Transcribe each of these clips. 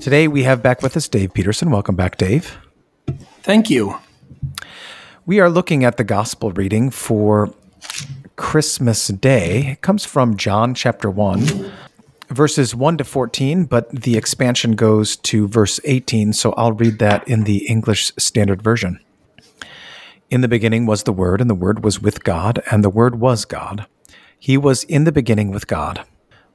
Today we have back with us Dave Petersen. Welcome back, Dave. Thank you. We are looking at the gospel reading for Christmas Day. It comes from John chapter 1, verses 1 to 14, but the expansion goes to verse 18, so I'll read that in the English Standard Version. In the beginning was the Word, and the Word was with God, and the Word was God. He was in the beginning with God.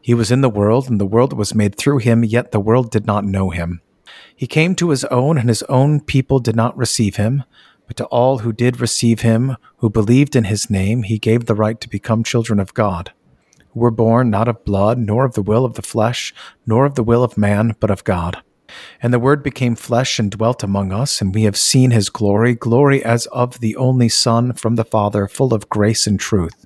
He was in the world, and the world was made through him, yet the world did not know him. He came to his own, and his own people did not receive him. But to all who did receive him, who believed in his name, he gave the right to become children of God, who were born not of blood, nor of the will of the flesh, nor of the will of man, but of God. And the Word became flesh and dwelt among us, and we have seen his glory, glory as of the only Son from the Father, full of grace and truth.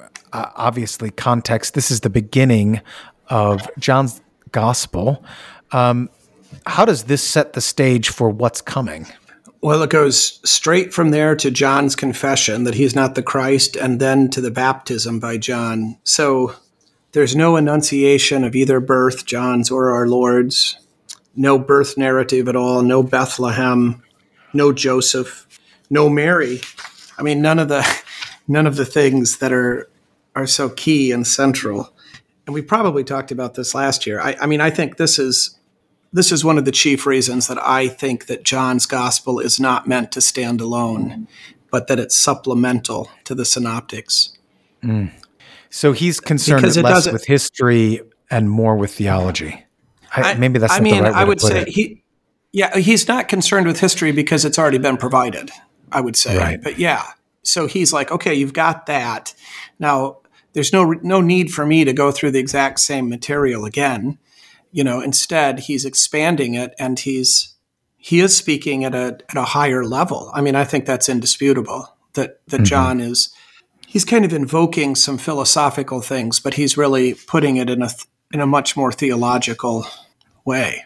uh, obviously context. This is the beginning of John's gospel. Um, how does this set the stage for what's coming? Well, it goes straight from there to John's confession that he's not the Christ, and then to the baptism by John. So there's no annunciation of either birth, John's or our Lord's, no birth narrative at all, no Bethlehem, no Joseph, no Mary. I mean, none of the none of the things that are are so key and central. And we probably talked about this last year. I, I mean, I think this is this is one of the chief reasons that I think that John's gospel is not meant to stand alone, but that it's supplemental to the synoptics. Mm. So he's concerned less with history and more with theology. I, maybe that's. I mean, right I would say it. he, yeah, he's not concerned with history because it's already been provided. I would say, right. but yeah. So he's like, okay, you've got that. Now there's no no need for me to go through the exact same material again. You know, instead he's expanding it and he's he is speaking at a at a higher level. I mean, I think that's indisputable that that mm-hmm. John is he's kind of invoking some philosophical things, but he's really putting it in a in a much more theological way.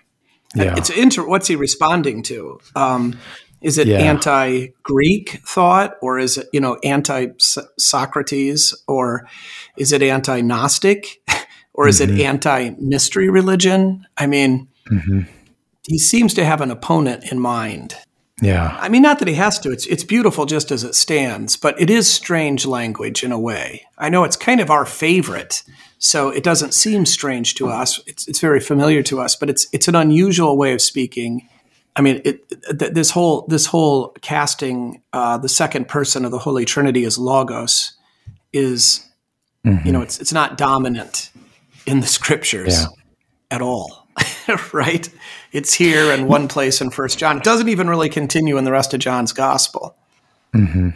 Yeah. It's inter- what's he responding to? Um, is it yeah. anti-Greek thought, or is it you know anti-Socrates, or is it anti-Gnostic, or is mm-hmm. it anti-mystery religion? I mean, mm-hmm. he seems to have an opponent in mind. Yeah, I mean, not that he has to. It's it's beautiful just as it stands, but it is strange language in a way. I know it's kind of our favorite, so it doesn't seem strange to us. It's it's very familiar to us, but it's it's an unusual way of speaking I mean, it, th- this whole this whole casting uh, the second person of the Holy Trinity as Logos is, mm-hmm. you know, it's it's not dominant in the scriptures yeah. at all, right? It's here in one place in First John. It doesn't even really continue in the rest of John's Gospel. Mm-hmm.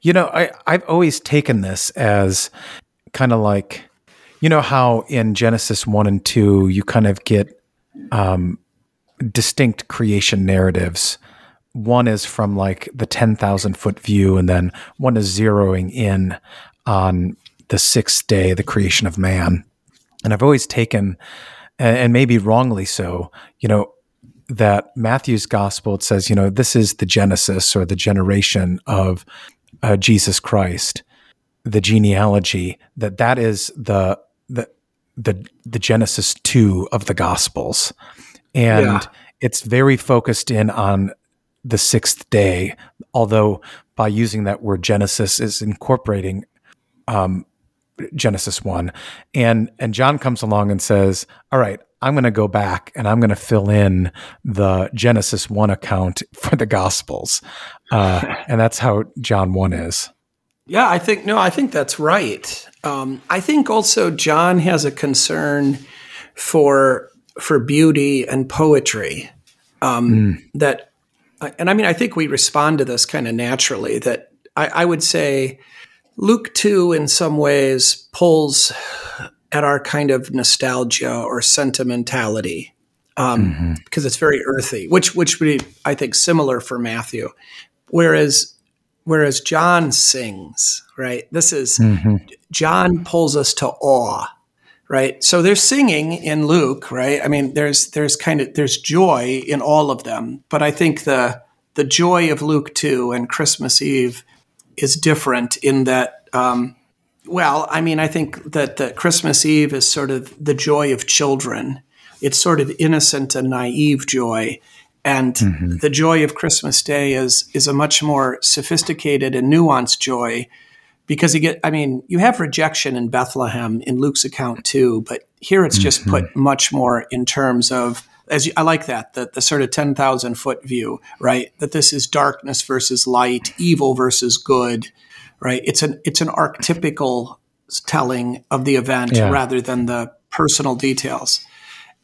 You know, I I've always taken this as kind of like, you know, how in Genesis one and two you kind of get um, distinct creation narratives. One is from like the 10,000 foot view, and then one is zeroing in on the sixth day, the creation of man. And I've always taken, and maybe wrongly so, you know, that Matthew's gospel it says, you know, this is the genesis or the generation of uh, Jesus Christ, the genealogy. That that is the the the the genesis two of the gospels, and Yeah. it's very focused in on the sixth day. Although by using that word Genesis is incorporating um, Genesis one, and and John comes along and says, "All right, I'm going to go back and I'm going to fill in the Genesis one account for the Gospels," uh, and that's how John one is. Yeah, I think no, I think that's right. Um, I think also John has a concern for for beauty and poetry um, that, and I mean, I think we respond to this kind of naturally. That I, I would say Luke two in some ways pulls at our kind of nostalgia or sentimentality um, because it's very earthy, which which would be I think similar for Matthew, whereas whereas John sings, right? This is John pulls us to awe, right? So there's singing in Luke, right? I mean, there's there's kind of there's joy in all of them, but I think the the joy of Luke two and Christmas Eve is different in that. Um, well, I mean, I think that the Christmas Eve is sort of the joy of children. It's sort of innocent and naive joy. And the joy of Christmas Day is is a much more sophisticated and nuanced joy because you get I mean, you have rejection in Bethlehem in Luke's account too, but here it's just put mm-hmm. much more in terms of as you, I like that the, the sort of 10,000 foot view, right? That this is darkness versus light, evil versus good, right? It's an it's an archetypical telling of the event Yeah. rather than the personal details.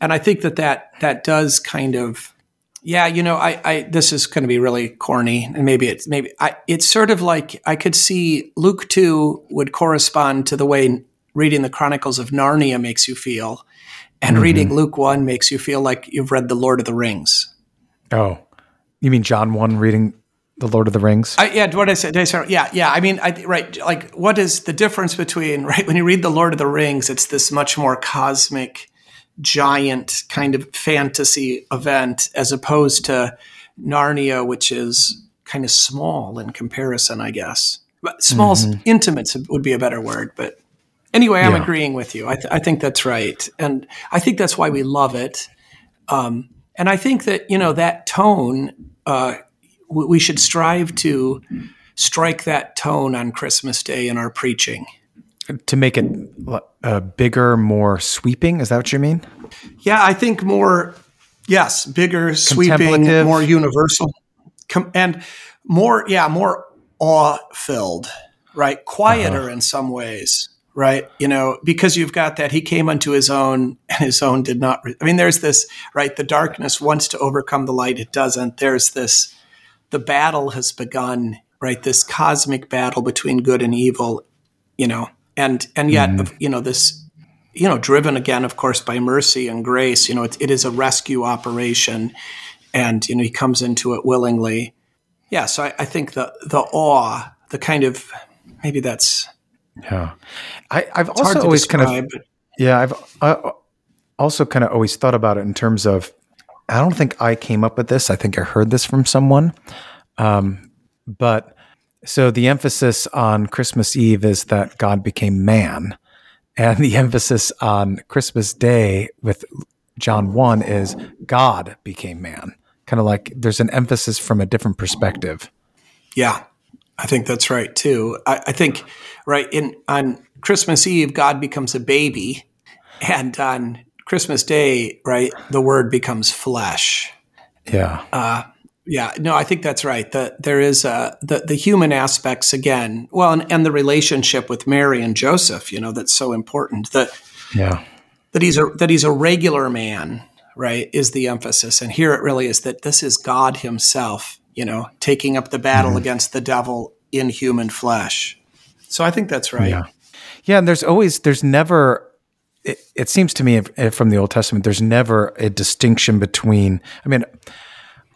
And I think that that that does kind of yeah, you know, I, I this is going to be really corny, and maybe it's maybe I, it's sort of like I could see Luke two would correspond to the way reading the Chronicles of Narnia makes you feel, and mm-hmm. reading Luke one makes you feel like you've read the Lord of the Rings. Oh, you mean John one reading the Lord of the Rings? I, yeah, what I say? Did I say? Yeah, yeah. I mean, I, right. Like, what is the difference between right when you read the Lord of the Rings? It's this much more cosmic, giant kind of fantasy event, as opposed to Narnia, which is kind of small in comparison, I guess. But small, intimate would be a better word. But anyway, I'm Yeah. agreeing with you. I, th- I think that's right, and I think that's why we love it. Um, and I think that you know that tone. Uh, we we should strive to strike that tone on Christmas Day in our preaching. To make it uh, bigger, more sweeping? Is that what you mean? Yeah, I think more, yes, bigger, sweeping, more universal, com- and more, yeah, more awe filled, right? Quieter in some ways, right? You know, because you've got that he came unto his own and his own did not. Re- I mean, there's this, right? The darkness wants to overcome the light, it doesn't. There's this, the battle has begun, right? This cosmic battle between good and evil, you know, and and yet, you know, this you know, driven again, of course, by mercy and grace. You know, it, it is a rescue operation, and you know, he comes into it willingly. Yeah, so I, I think the the awe, the kind of maybe that's Yeah, I, I've also always kind of but Yeah, I've uh, also kind of always thought about it in terms of. I don't think I came up with this. I think I heard this from someone. Um, but so the emphasis on Christmas Eve is that God became man, and the emphasis on Christmas Day with John one is God became man. Kind of like there's an emphasis from a different perspective. yeah, I think that's right too. I, I think right in on Christmas Eve, God becomes a baby, and on Christmas Day, right, the Word becomes flesh. Yeah. Uh, Yeah, no, I think that's right. The, there is uh, the the human aspects again. Well, and, and the relationship with Mary and Joseph. You know, that's so important. That yeah. that he's a that he's a regular man, right? Is the emphasis, and here it really is that this is God Himself. You know, taking up the battle against the devil in human flesh. So I think that's right. Yeah. Yeah. And there's always, there's never, it, it seems to me from the Old Testament, there's never a distinction between, I mean,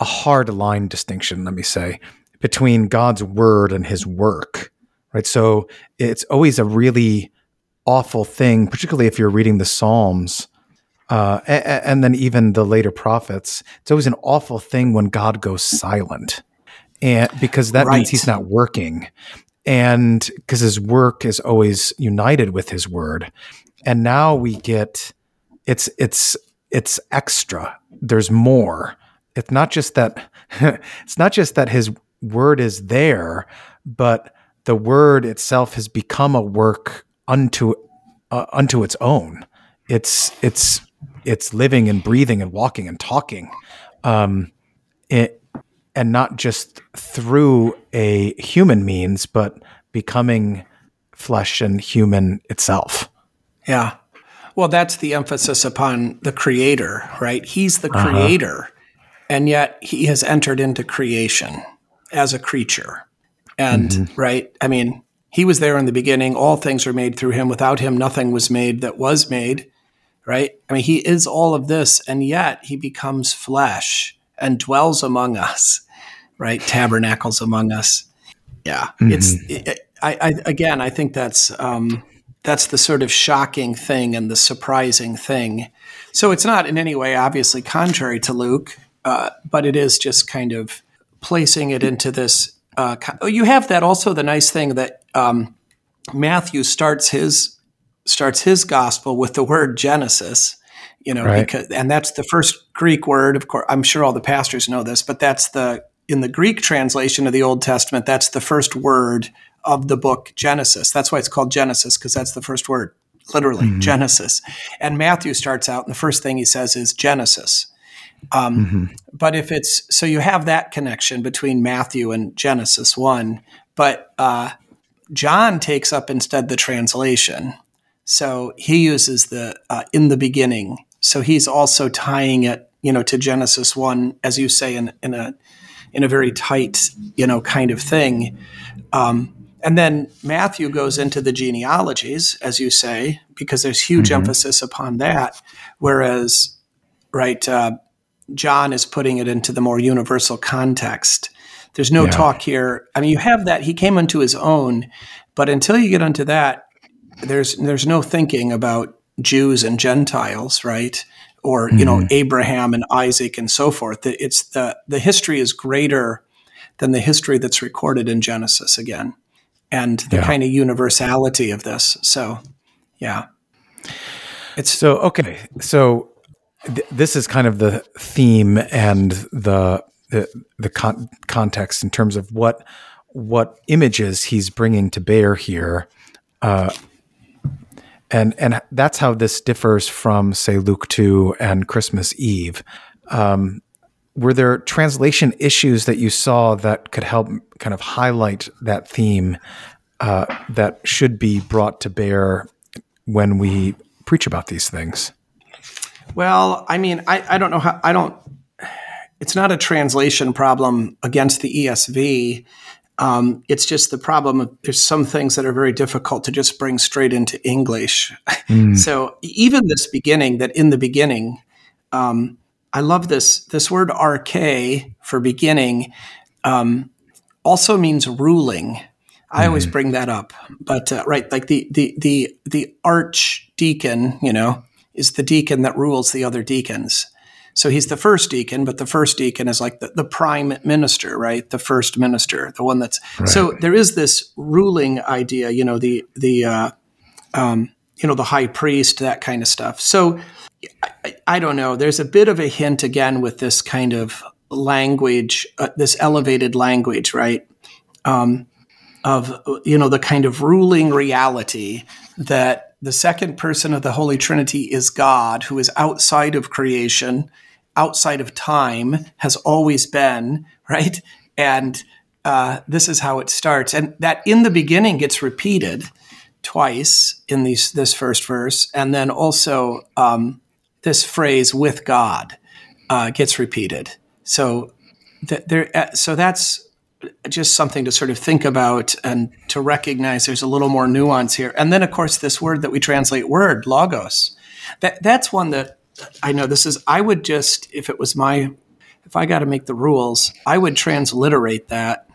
a hard line distinction, let me say, between God's word and his work, right? So it's always a really awful thing, particularly if you're reading the Psalms, uh, and, and then even the later prophets. It's always an awful thing when God goes silent, and because that Right. means He's not working, and because His work is always united with His word. And now we get it's it's it's extra. There's more. It's not just that it's not just that His word is there, but the word itself has become a work unto uh, unto its own. It's it's it's living and breathing and walking and talking, um, it, and not just through a human means, but becoming flesh and human itself. Yeah. Well, that's the emphasis upon the creator, right? He's the creator, and yet he has entered into creation as a creature. And, right? I mean, he was there in the beginning. All things were made through him. Without him, nothing was made that was made, right? I mean, he is all of this, and yet he becomes flesh and dwells among us, right? Tabernacles among us. Yeah. It's, it, I, I, again, I think that's, um, that's the sort of shocking thing and the surprising thing. So it's not in any way obviously contrary to Luke, uh, but it is just kind of placing it into this. Uh, oh, you have that also the nice thing that um, Matthew starts his starts his gospel with the word Genesis. You know, Right. because and that's the first Greek word. Of course, I'm sure all the pastors know this, but that's the in the Greek translation of the Old Testament. That's the first word of the book Genesis. That's why it's called Genesis because that's the first word, literally Genesis. And Matthew starts out, and the first thing he says is Genesis. Um, But if it's so, you have that connection between Matthew and Genesis one, but uh, John takes up instead the translation. So he uses the uh, in the beginning. So he's also tying it, you know, to Genesis one, as you say, in, in a in a very tight, you know, kind of thing. Um, and then Matthew goes into the genealogies, as you say, because there's huge emphasis upon that. Whereas, right, uh, John is putting it into the more universal context. There's no Yeah. talk here. I mean, you have that he came unto his own, but until you get unto that, there's there's no thinking about Jews and Gentiles, right? Or you know mm-hmm. Abraham and Isaac and so forth. It- It's the the history is greater than the history that's recorded in Genesis again, and the Yeah. kind of universality of this. So, yeah, it's So okay, so th- this is kind of the theme and the the, the con- context in terms of what what images he's bringing to bear here, uh, and and that's how this differs from say Luke two and Christmas Eve. Um, were there translation issues that you saw that could help kind of highlight that theme uh, that should be brought to bear when we preach about these things? Well, I mean, I, I don't know how, I don't, it's not a translation problem against the ESV. Um, it's just the problem of there's some things that are very difficult to just bring straight into English. so even this beginning, that in the beginning, um, I love this, this word arche for beginning um, also means ruling. I always bring that up, but uh, right, like the the the the archdeacon, you know, is the deacon that rules the other deacons. So he's the first deacon, but the first deacon is like the, the prime minister, right? The first minister, the one that's so there is this ruling idea, you know, the the uh, um, you know the high priest, that kind of stuff. So I, I don't know. There's a bit of a hint again with this kind of language, uh, this elevated language, right? Um, of you know the kind of ruling reality that the second person of the Holy Trinity is God, who is outside of creation, outside of time, has always been right, and uh, this is how it starts, and that in the beginning gets repeated twice in these this first verse, and then also um, this phrase "with God" uh, gets repeated. So th- there, uh, so that's just something to sort of think about and to recognize there's a little more nuance here. And then, of course, this word that we translate word, logos, that, that's one that I know this is, I would just, if it was my, if I got to make the rules, I would transliterate that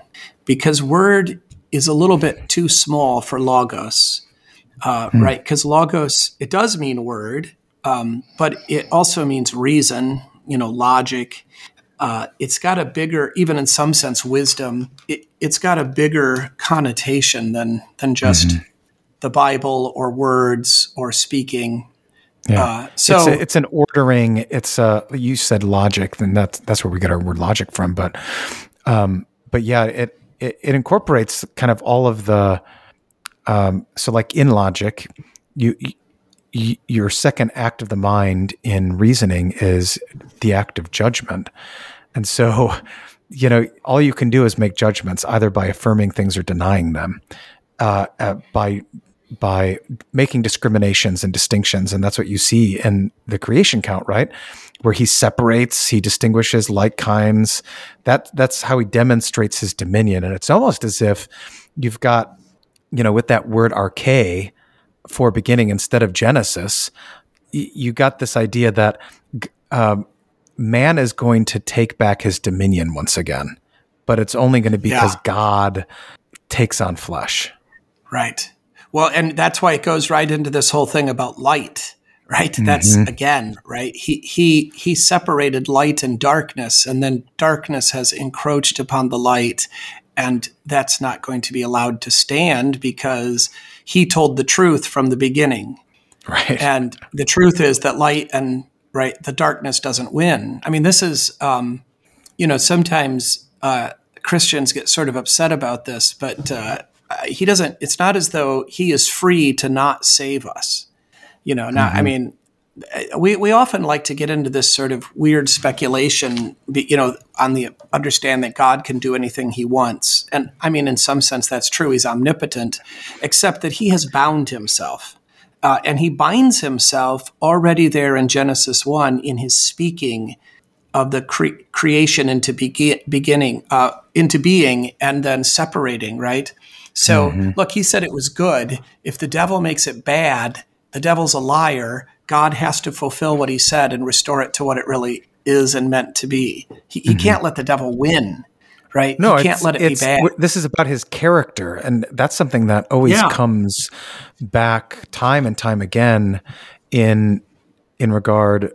because word is a little bit too small for logos, uh, right? Because logos, it does mean word, um, but it also means reason, you know, logic. Uh, it's got a bigger, even in some sense, wisdom. It, has got a bigger connotation than than just mm-hmm. the Bible or words or speaking. Yeah. Uh, so it's, a, it's, an ordering. It's a you said logic, then that's that's where we get our word logic from. But um, but yeah, it, it, it incorporates kind of all of the um, so like in logic, you, you your second act of the mind in reasoning is the act of judgment, and so you know all you can do is make judgments either by affirming things or denying them, uh, uh, by by making discriminations and distinctions. And that's what you see in the creation count, right? Where he separates, he distinguishes like kinds. That that's how he demonstrates his dominion. And it's almost as if you've got, you know, with that word arche for beginning instead of Genesis, you got this idea that um, man is going to take back his dominion once again, but it's only going to be because yeah. God takes on flesh. Right. Well, and that's why it goes right into this whole thing about light, right? Mm-hmm. That's again, right? He he he separated light and darkness, and then darkness has encroached upon the light, and that's not going to be allowed to stand because he told the truth from the beginning. Right. And the truth is that light and right, the darkness doesn't win. I mean, this is um, you know, sometimes uh, Christians get sort of upset about this, but uh, he doesn't it's not as though he is free to not save us you know now mm-hmm. i mean we, we often like to get into this sort of weird speculation you know on the understand that god can do anything he wants and i mean in some sense that's true he's omnipotent except that he has bound himself uh, and he binds himself already there in genesis 1 in his speaking of the cre- creation into be- beginning uh, into being and then separating right so, mm-hmm. look, he said it was good. If the devil makes it bad, the devil's a liar. God has to fulfill what he said and restore it to what it really is and meant to be. He, mm-hmm. can't let the devil win, right? No, he can't let it be bad. This is about his character, and that's something that always yeah. comes back time and time again in in regard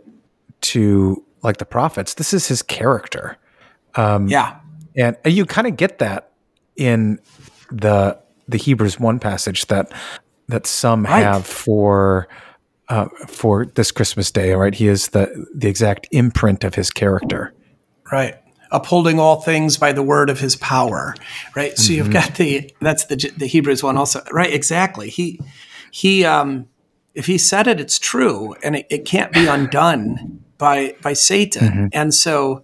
to like the prophets. This is his character. Um, yeah, and you kind of get that in the the Hebrews one passage that that some right. have for uh, for this Christmas day. Right, he is the the exact imprint of his character. Right, upholding all things by the word of his power. Right, so mm-hmm. you've got the that's the the Hebrews one also. Right, exactly. He he um if he said it, it's true, and it, it can't be undone by by Satan. Mm-hmm. And so,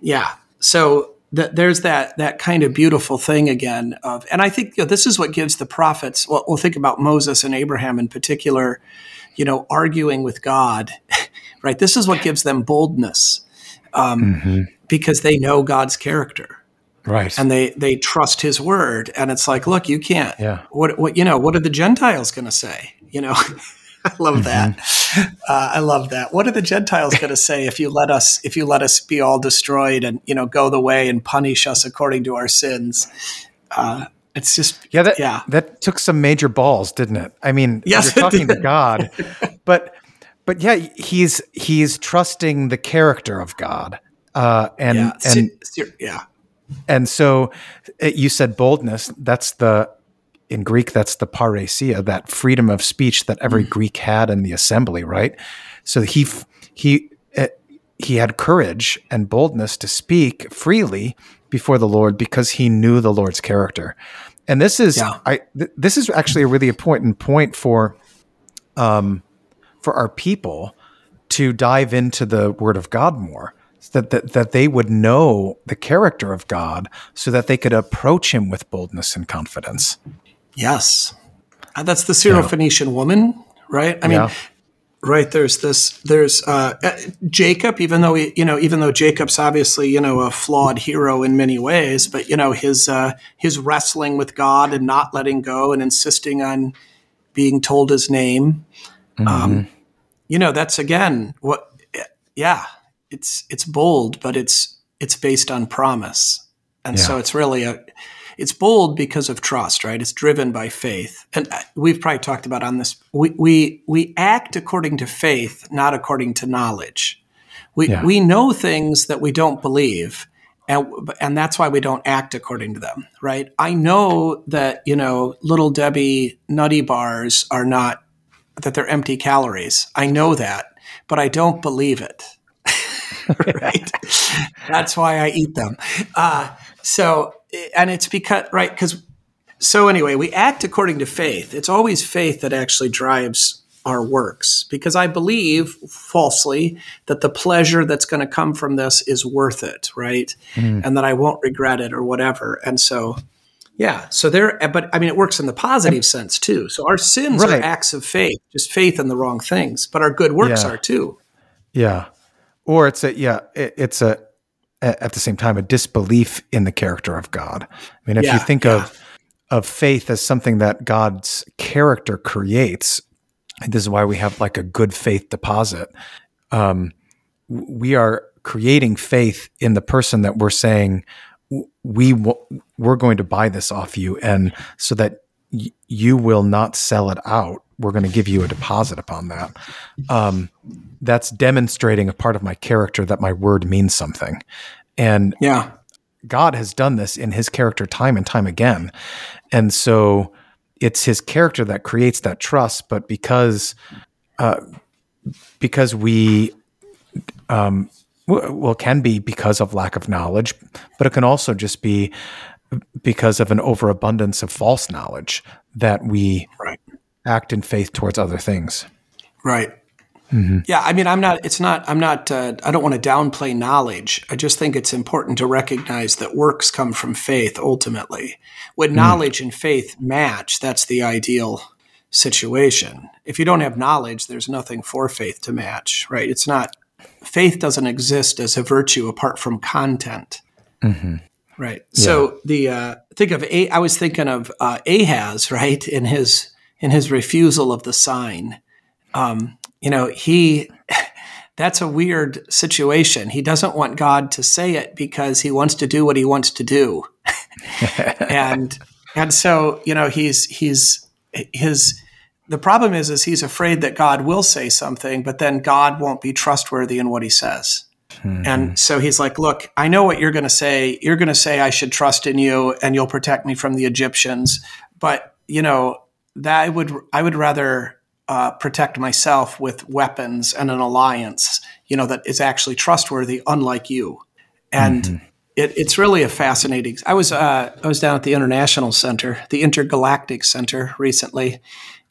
yeah, so that there's that that kind of beautiful thing again of and i think you know, this is what gives the prophets well we'll think about moses and abraham in particular you know arguing with god right this is what gives them boldness um, mm-hmm. because they know god's character right and they they trust his word and it's like look you can't yeah what what you know what are the gentiles going to say you know I love that. Mm-hmm. Uh, I love that. What are the Gentiles going to say if you let us if you let us be all destroyed and you know go the way and punish us according to our sins? Uh, it's just yeah, that yeah. that took some major balls, didn't it? I mean, yes, you're talking to God, but but yeah, he's he's trusting the character of God, uh, and yeah. and yeah, and so uh, you said boldness. That's the in Greek, that's the parrhesia, that freedom of speech that every mm. Greek had in the assembly, right? So he he uh, he had courage and boldness to speak freely before the Lord because he knew the Lord's character. And this is yeah. I th- this is actually a really important point for um for our people to dive into the word of God more. That, that, that they would know the character of God so that they could approach him with boldness and confidence. Yes. Uh, that's the Syrophoenician yeah. woman, right? I mean, yeah. Right. There's this, there's uh, uh, Jacob, even though, he, you know, even though Jacob's obviously, you know, a flawed hero in many ways, but, you know, his, uh, his wrestling with God and not letting go and insisting on being told his name. Mm-hmm. Um, you know, that's again what, yeah, it's, it's bold, but it's, it's based on promise. And yeah. so it's really a, it's bold because of trust, right? It's driven by faith. And uh, we've probably talked about on this. We, we, we act according to faith, not according to knowledge. We, yeah. we know things that we don't believe. And, and that's why we don't act according to them, right? I know that, you know, little Debbie nutty bars are not, that they're empty calories. I know that, but I don't believe it. right? That's why I eat them. Uh, so, and it's because, right? Because, so anyway, we act according to faith. It's always faith that actually drives our works because I believe falsely that the pleasure that's going to come from this is worth it, right? Mm. And that I won't regret it or whatever. And so, yeah, so there, but I mean, it works in the positive sense too. So our sins right. are acts of faith, just faith in the wrong things, but our good works yeah. are too. Yeah or it's a yeah it, it's a at the same time a disbelief in the character of god. I mean if yeah, you think yeah. of of faith as something that god's character creates this is why we have like a good faith deposit. Um, we are creating faith in the person that we're saying we w- we're going to buy this off you and so that y- you will not sell it out we're going to give you a deposit upon that. Um, that's demonstrating a part of my character that my word means something. And yeah, God has done this in his character time and time again. And so it's his character that creates that trust, but because uh, because we um, well can be because of lack of knowledge, but it can also just be because of an overabundance of false knowledge that we right act in faith towards other things. Right. Mm-hmm. Yeah, I mean, I'm not. It's not. I'm not. Uh, I don't want to downplay knowledge. I just think it's important to recognize that works come from faith. Ultimately, when mm. knowledge and faith match, that's the ideal situation. If you don't have knowledge, there's nothing for faith to match. Right? It's not. Faith doesn't exist as a virtue apart from content. Mm-hmm. Right. Yeah. So the uh, think of a. I was thinking of uh, Ahaz. Right in his in his refusal of the sign. Um, you know, he that's a weird situation. He doesn't want God to say it because he wants to do what he wants to do. and and so, you know, he's he's his the problem is is he's afraid that God will say something, but then God won't be trustworthy in what he says. Mm-hmm. And so he's like, Look, I know what you're going to say. You're going to say I should trust in you and you'll protect me from the Egyptians. But, you know, that I would I would rather uh, protect myself with weapons and an alliance, you know, that is actually trustworthy, unlike you. And mm-hmm. it, it's really a fascinating. I was uh, I was down at the International Center, the Intergalactic Center, recently,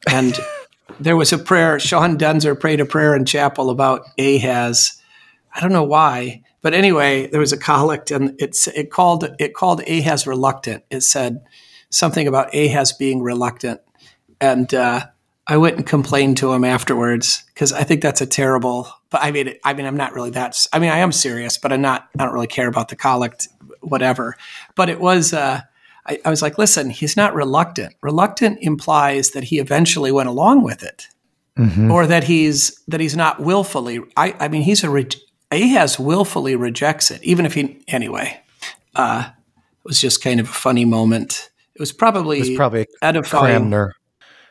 and there was a prayer. Sean Daenzer prayed a prayer in chapel about Ahaz. I don't know why, but anyway, there was a collect, and it's it called it called Ahaz reluctant. It said something about Ahaz being reluctant and uh, I went and complained to him afterwards because I think that's a terrible. But I mean, I mean, I'm not really that. I mean, I am serious, but I'm not. I don't really care about the collect, whatever. But it was. Uh, I, I was like, listen, he's not reluctant. Reluctant implies that he eventually went along with it, mm-hmm. or that he's that he's not willfully. I, I mean, he's a re- Ahaz willfully rejects it, even if he anyway. Uh, it was just kind of a funny moment. It was probably, it was probably edifying. Cranmer.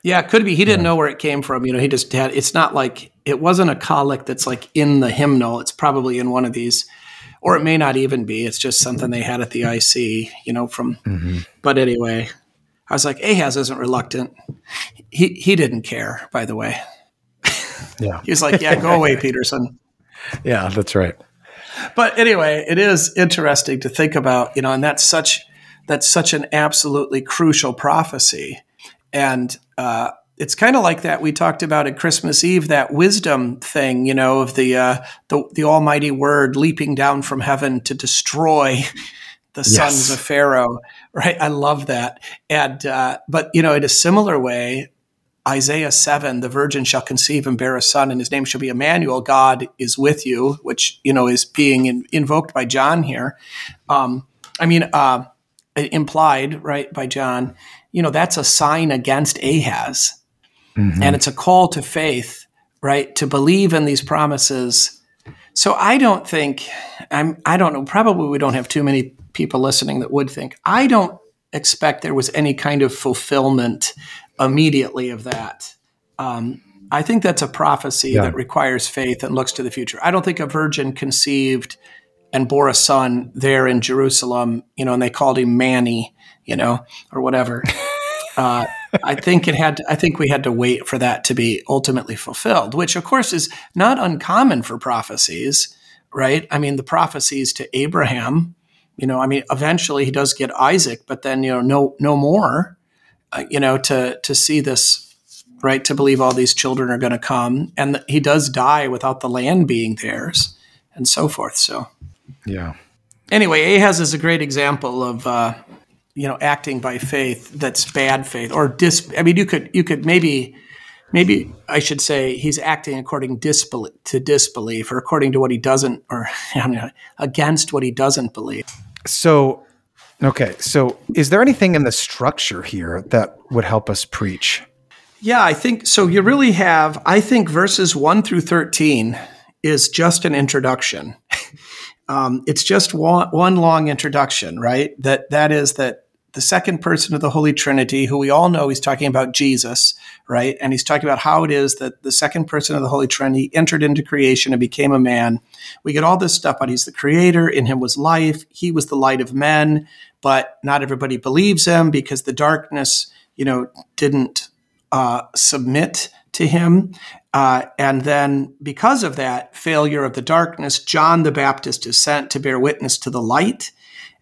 Yeah, it could be. He didn't know where it came from. You know, he just had. It's not like it wasn't a collect that's like in the hymnal. It's probably in one of these, or it may not even be. It's just something they had at the IC. You know, from. Mm-hmm. But anyway, I was like, Ahaz isn't reluctant. He he didn't care. By the way. Yeah. he was like, "Yeah, go away, Petersen." Yeah, that's right. But anyway, it is interesting to think about. You know, and that's such that's such an absolutely crucial prophecy and uh, it's kind of like that we talked about at Christmas Eve, that wisdom thing, you know, of the uh, the, the Almighty Word leaping down from heaven to destroy the yes. sons of Pharaoh. Right? I love that. And uh, but you know, in a similar way, Isaiah seven, the virgin shall conceive and bear a son, and his name shall be Emmanuel. God is with you, which you know is being in, invoked by John here. Um, I mean, uh, implied right by John you know, that's a sign against Ahaz. Mm-hmm. And it's a call to faith, right? To believe in these promises. So I don't think I'm I don't know, probably we don't have too many people listening that would think. I don't expect there was any kind of fulfillment immediately of that. Um, I think that's a prophecy Yeah. that requires faith and looks to the future. I don't think a virgin conceived and bore a son there in Jerusalem, you know, and they called him Manny, you know, or whatever. Uh, I think it had. To, I think we had to wait for that to be ultimately fulfilled, which of course is not uncommon for prophecies, right? I mean, the prophecies to Abraham, you know, I mean, eventually he does get Isaac, but then you know, no, no more, uh, you know, to to see this, right? To believe all these children are going to come, and he does die without the land being theirs, and so forth. So Yeah. anyway, Ahaz is a great example of uh, you know acting by faith that's bad faith or dis. I mean, you could you could maybe maybe I should say he's acting according disbelief, to disbelief or according to what he doesn't or I don't against what he doesn't believe. So, okay. So, is there anything in the structure here that would help us preach? Yeah, I think so. You really have. I think verses one through thirteen is just an introduction. um, it's just one, one long introduction, right? That that is that the second person of the Holy Trinity, who we all know he's talking about Jesus, right? And he's talking about how it is that the second person of the Holy Trinity entered into creation and became a man. We get all this stuff, but he's the creator, in him was life, he was the light of men, but not everybody believes him because the darkness, you know, didn't uh, submit to him. Uh, and then, because of that failure of the darkness, John the Baptist is sent to bear witness to the light.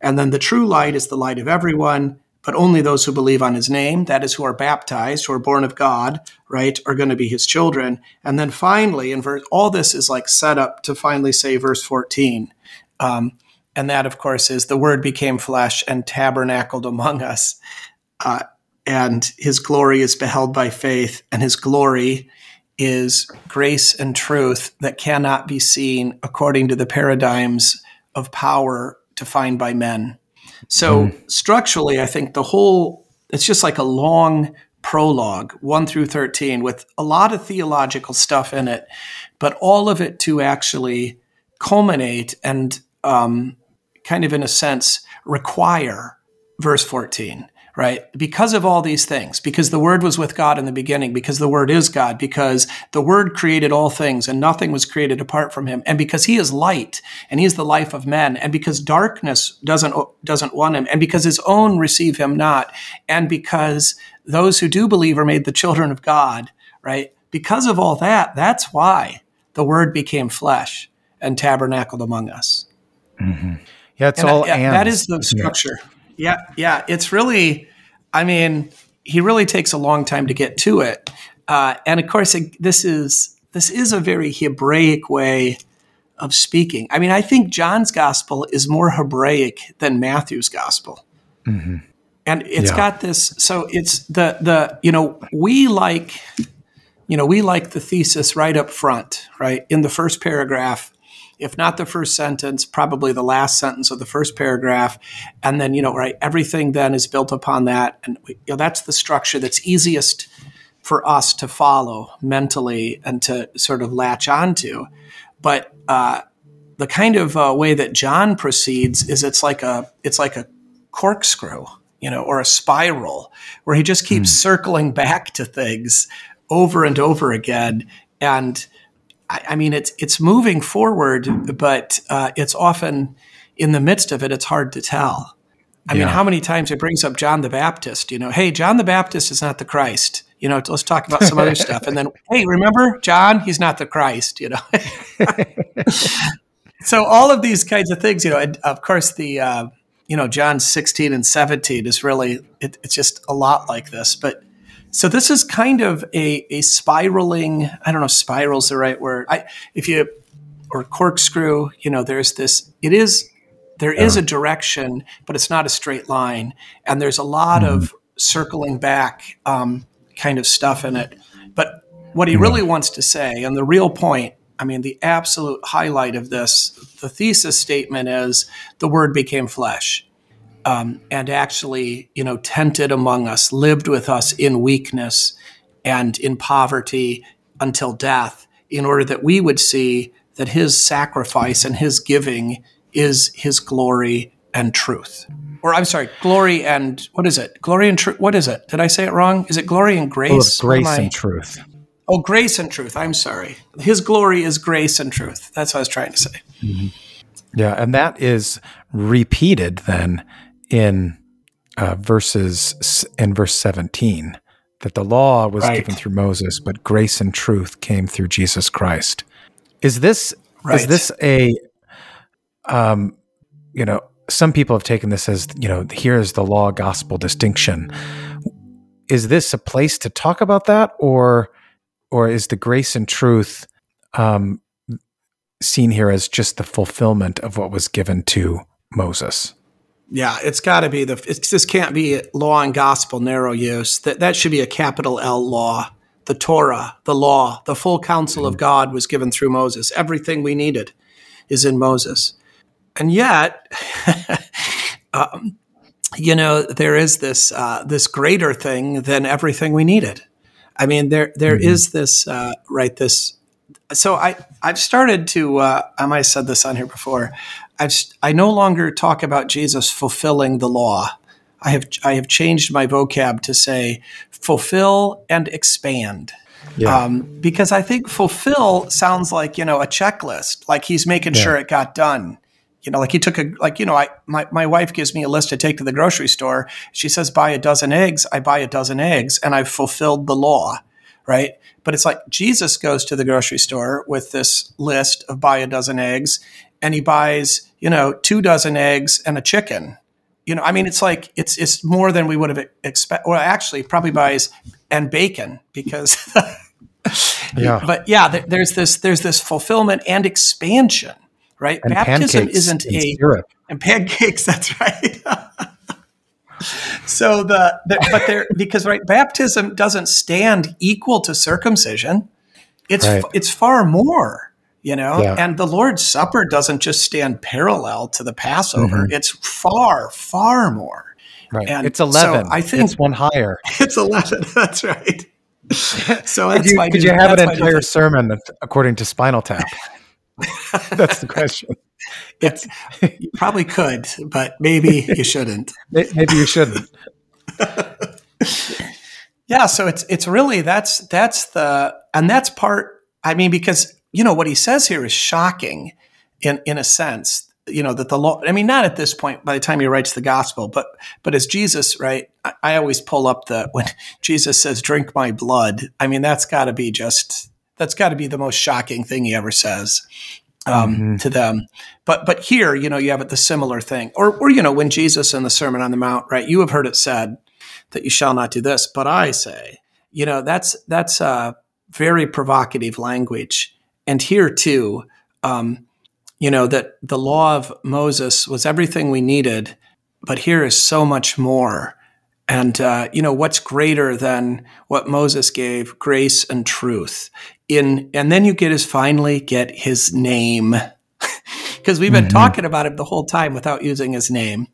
And then the true light is the light of everyone, but only those who believe on his name, that is, who are baptized, who are born of God, right, are going to be his children. And then finally, in verse, all this is like set up to finally say verse 14. Um, and that, of course, is the word became flesh and tabernacled among us. Uh, and his glory is beheld by faith, and his glory is grace and truth that cannot be seen according to the paradigms of power defined by men. So structurally, I think the whole it's just like a long prologue, 1 through 13 with a lot of theological stuff in it, but all of it to actually culminate and um, kind of in a sense require verse 14 right? Because of all these things, because the Word was with God in the beginning, because the Word is God, because the Word created all things and nothing was created apart from Him, and because He is light and He is the life of men, and because darkness doesn't doesn't want Him, and because His own receive Him not, and because those who do believe are made the children of God, right? Because of all that, that's why the Word became flesh and tabernacled among us. Mm-hmm. Yeah, it's And all that- yeah, ands, that is the structure. Yeah, yeah. Yeah. It's really, I mean, he really takes a long time to get to it, uh, and of course, it, this is this is a very Hebraic way of speaking. I mean, I think John's gospel is more Hebraic than Matthew's gospel, and it's Yeah. got this. So it's the the you know we like you know we like the thesis right up front, right in the first paragraph if not the first sentence, probably the last sentence of the first paragraph, and then you know, right, everything then is built upon that, and we, you know, that's the structure that's easiest for us to follow mentally and to sort of latch onto. But uh, the kind of uh, way that John proceeds is it's like a it's like a corkscrew, you know, or a spiral, where he just keeps circling back to things over and over again, and I, I mean, it's it's moving forward, but uh, it's often in the midst of it. It's hard to tell. I mean, how many times it brings up John the Baptist? You know, hey, John the Baptist is not the Christ. You know, let's talk about some other stuff. And then, hey, remember John? He's not the Christ. You know. so all of these kinds of things, you know, and of course the uh, you know John sixteen and seventeen is really it, it's just a lot like this, but so this is kind of a, a spiraling. I don't know, spiral's the right word. I if you or corkscrew, you know, there's this. It is there is a direction, but it's not a straight line, and there's a lot of circling back um, kind of stuff in it. But what he really wants to say, and the real point, I mean, the absolute highlight of this, the thesis statement is the Word became flesh um, and actually, you know, tented among us, lived with us in weakness and in poverty until death, in order that we would see that his sacrifice and his giving is his glory and truth. or I'm sorry, glory and what is it? Glory and truth. What is it? Did I say it wrong? Is it glory and grace? Oh, grace and truth. Oh, grace and truth. I'm sorry. His glory is grace and truth. That's what I was trying to say. Mm-hmm. Yeah, and that is repeated then in uh, verses in verse 17 that the law was right. given through Moses, but grace and truth came through Jesus Christ. Is this right. is this a um, you know some people have taken this as you know here's the law gospel distinction. Is this a place to talk about that, or or is the grace and truth um, seen here as just the fulfillment of what was given to Moses? Yeah, it's got to be the. this can't be law and gospel narrow use. That that should be a capital L law. The Torah, the law, the full counsel of God was given through Moses. Everything we needed is in Moses, and yet, um, you know, there is this uh, this greater thing than everything we needed. I mean, there there mm-hmm. is this uh, right this. So I I've started to uh, I might have said this on here before. I've I no longer talk about Jesus fulfilling the law. I have I have changed my vocab to say fulfill and expand. Yeah. Um, because I think fulfill sounds like you know a checklist, like he's making yeah. sure it got done. You know, like he took a like you know, I my my wife gives me a list to take to the grocery store. She says buy a dozen eggs. I buy a dozen eggs, and I've fulfilled the law, right? But it's like Jesus goes to the grocery store with this list of buy a dozen eggs, and he buys, you know, two dozen eggs and a chicken. You know, I mean, it's like it's it's more than we would have expected. Well, actually, probably buys and bacon because. yeah. But yeah, there's this there's this fulfillment and expansion, right? And Baptism isn't a syrup. and pancakes. That's right. so the, the but there because right baptism doesn't stand equal to circumcision. It's right. it's far more you know? Yeah. and the lord's supper doesn't just stand parallel to the passover. Mm-hmm. it's far far more. Right. And it's 11 so i think it's one higher. It's 11 that's right. So that's could you, could you have an entire sermon according to spinal tap? That's the question. It's you probably could but maybe you shouldn't. Maybe you shouldn't. Yeah so it's it's really that's that's the and that's part i mean because you know, what he says here is shocking in, in a sense, you know, that the law, I mean, not at this point by the time he writes the gospel, but, but as Jesus, right, I, I always pull up the, when Jesus says, drink my blood, I mean, that's got to be just, that's got to be the most shocking thing he ever says. Um, mm-hmm. to them. But but here, you know, you have it the similar thing. Or or you know, when Jesus in the Sermon on the Mount, right? You have heard it said that you shall not do this, but I say, you know, that's that's a very provocative language. And here too, um, you know, that the law of Moses was everything we needed, but here is so much more. And, uh, you know, what's greater than what Moses gave grace and truth in, and then you get is finally get his name because we've been mm-hmm. talking about him the whole time without using his name.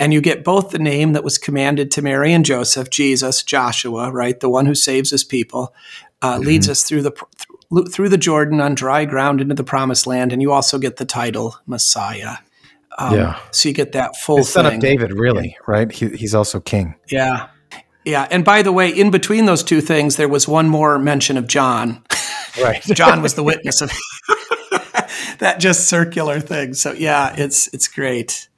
And you get both the name that was commanded to Mary and Joseph, Jesus, Joshua, right? The one who saves his people, uh, mm-hmm. leads us through the through the Jordan on dry ground into the promised land, and you also get the title Messiah. Um, yeah. So you get that full it's son of David, really, right? He, he's also king. Yeah. Yeah. And by the way, in between those two things, there was one more mention of John. Right. John was the witness of that just circular thing. So yeah, it's it's great.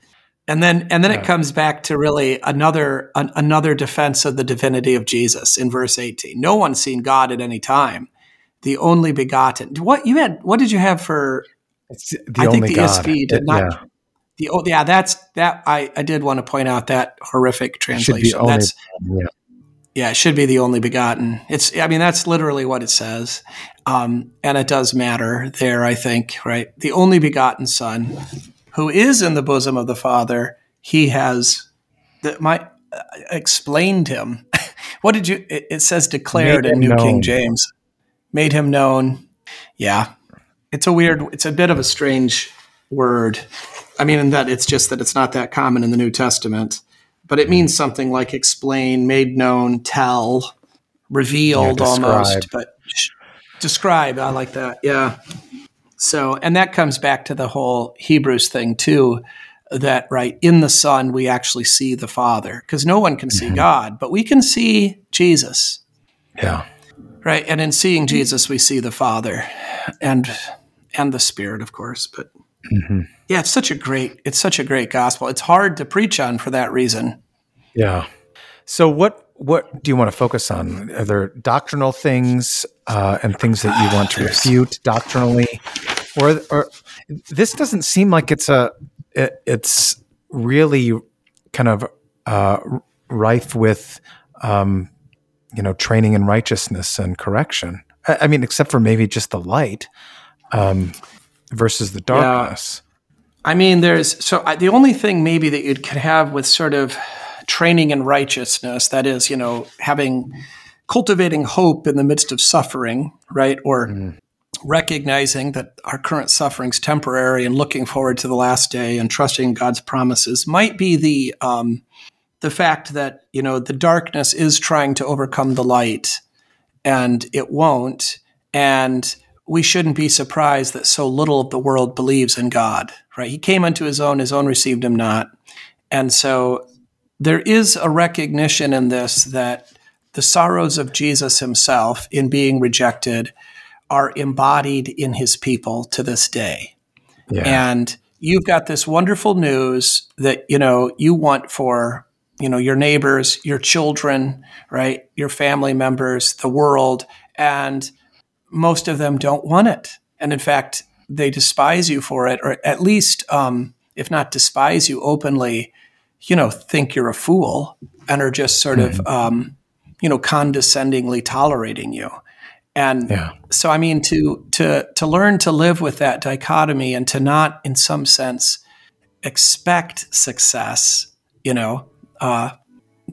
And then and then yeah. it comes back to really another an, another defense of the divinity of Jesus in verse 18. No one's seen God at any time the only begotten. What you had? What did you have for? I think the God. ESV did not. Yeah. The oh yeah, that's that. I I did want to point out that horrific translation. Only, that's yeah. yeah, it should be the only begotten. It's I mean that's literally what it says, um, and it does matter there. I think right, the only begotten Son, who is in the bosom of the Father. He has that my uh, explained him. what did you? It, it says declared Made in New known. King James made him known. Yeah. It's a weird, it's a bit of a strange word. I mean, in that it's just that it's not that common in the New Testament, but it means something like explain, made known, tell, revealed yeah, almost, but describe. I like that. Yeah. So, and that comes back to the whole Hebrews thing too. that right in the son we actually see the father because no one can see mm-hmm. god but we can see jesus Yeah. Right? And in seeing jesus we see the father and and the spirit of course but yeah it's such a great it's such a great gospel. It's hard to preach on for that reason. Yeah. So what what do you want to focus on? Are there doctrinal things uh, and things that you want to refute doctrinally, or or this doesn't seem like it's a it, it's really kind of uh, rife with um, you know training in righteousness and correction. I, I mean, except for maybe just the light um, versus the darkness. I mean, there's so I, the only thing maybe that you could have with sort of training in righteousness, that is, you know, having cultivating hope in the midst of suffering, right? Or recognizing that our current suffering's temporary and looking forward to the last day and trusting God's promises might be the um, the fact that you know the darkness is trying to overcome the light and it won't and we shouldn't be surprised that so little of the world believes in God, right? He came unto his own, his own received him not. And so there is a recognition in this that the sorrows of Jesus himself in being rejected are embodied in his people to this day. Yeah. And you've got this wonderful news that, you know, you want for, you know, your neighbors, your children, right? Your family members, the world. And most of them don't want it. And in fact, they despise you for it, or at least, um, if not despise you openly, you know, think you're a fool and are just sort of, um, you know, condescendingly tolerating you. And Yeah. so, I mean, to to to learn to live with that dichotomy and to not, in some sense, expect success, you know, uh,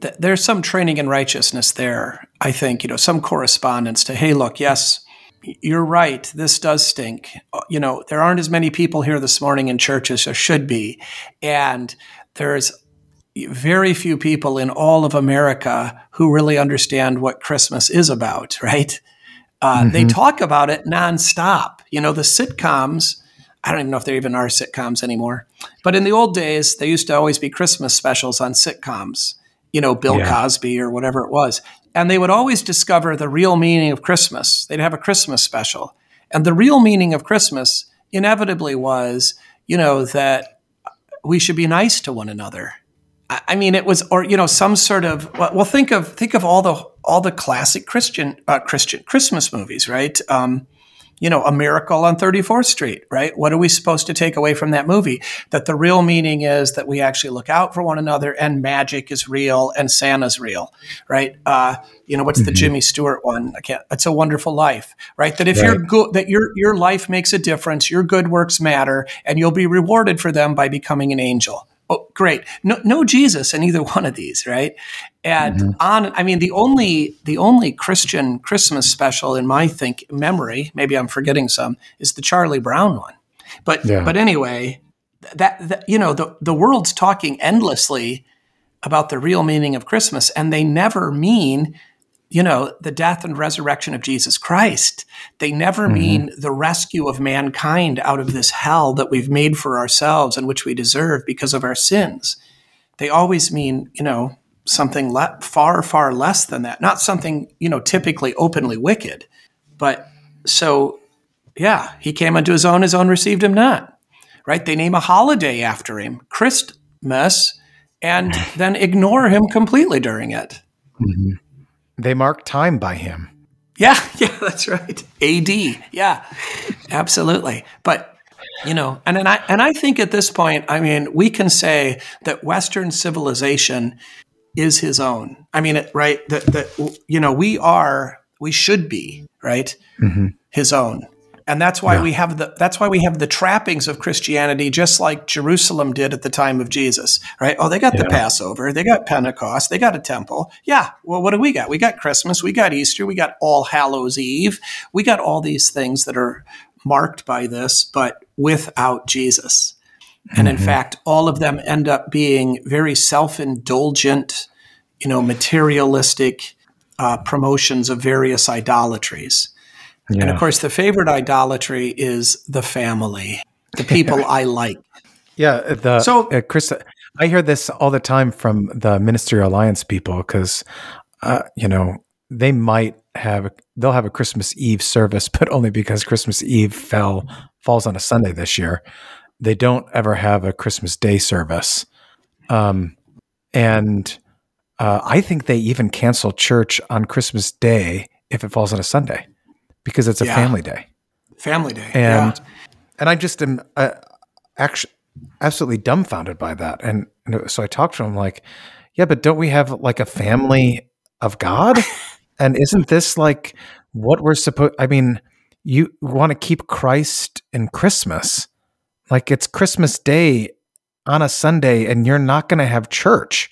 th- there's some training in righteousness there. I think, you know, some correspondence to, hey, look, yes, you're right. This does stink. Uh, You know, there aren't as many people here this morning in church as there should be. And there's very few people in all of America who really understand what Christmas is about, right? Uh, They talk about it nonstop. You know, the sitcoms, I don't even know if there even are sitcoms anymore. But in the old days, there used to always be Christmas specials on sitcoms, you know, Bill Yeah. Cosby or whatever it was. And they would always discover the real meaning of Christmas. They'd have a Christmas special. And the real meaning of Christmas inevitably was, you know, that we should be nice to one another. I mean, it was, or you know, some sort of. Well, well, think of think of all the all the classic Christian uh, Christian Christmas movies, right? Um, you know, A Miracle on 34th Street, right? What are we supposed to take away from that movie? That the real meaning is that we actually look out for one another and magic is real and Santa's real, right? Uh, you know, what's the Jimmy Stewart one? I can't, it's a wonderful life, right? That if you're good, that your, your life makes a difference, your good works matter, and you'll be rewarded for them by becoming an angel. Oh, great. No, no Jesus in either one of these, right? And mm-hmm. on, I mean, the only the only Christian Christmas special in my think memory, maybe I'm forgetting some, is the Charlie Brown one. But Yeah. but anyway, that, that you know the the world's talking endlessly about the real meaning of Christmas, and they never mean you know, the death and resurrection of Jesus Christ. They never mm-hmm. mean the rescue of mankind out of this hell that we've made for ourselves and which we deserve because of our sins. They always mean, you know, something le- far, far less than that. Not something, you know, typically openly wicked. But so, yeah, he came unto his own, his own received him not. Right? They name a holiday after him, Christmas, and then ignore him completely during it. Mm-hmm. They mark time by him. Yeah, yeah, that's right. AD. Yeah. Absolutely. But you know, and, and I and I think at this point, I mean, we can say that Western civilization is his own. I mean, it, right? That that you know, we are, we should be, right? Mm-hmm. His own. And that's why we have the that's why we have the trappings of Christianity, just like Jerusalem did at the time of Jesus, right? Oh, they got the Passover, they got Pentecost, they got a temple. Yeah. Well, what do we got? We got Christmas, we got Easter, we got All Hallows Eve, we got all these things that are marked by this, but without Jesus. And in fact, all of them end up being very self-indulgent, you know, materialistic uh, promotions of various idolatries. And of course, the favorite idolatry is the family, the people I like. Yeah, the So- uh, Chris, I hear this all the time from the Ministerial Alliance people because, uh, you know, they might have they'll have a Christmas Eve service, but only because Christmas Eve fell falls on a Sunday this year. They don't ever have a Christmas Day service, um, and uh, I think they even cancel church on Christmas Day if it falls on a Sunday because it's a Yeah. family day Family Day. and yeah. and I just am uh, actually absolutely dumbfounded by that. And, and so I talked to him like, yeah, but don't we have like a family of God? and isn't this like what we're supposed? I mean, you want to keep Christ in Christmas, like it's Christmas Day on a Sunday, and you're not going to have church.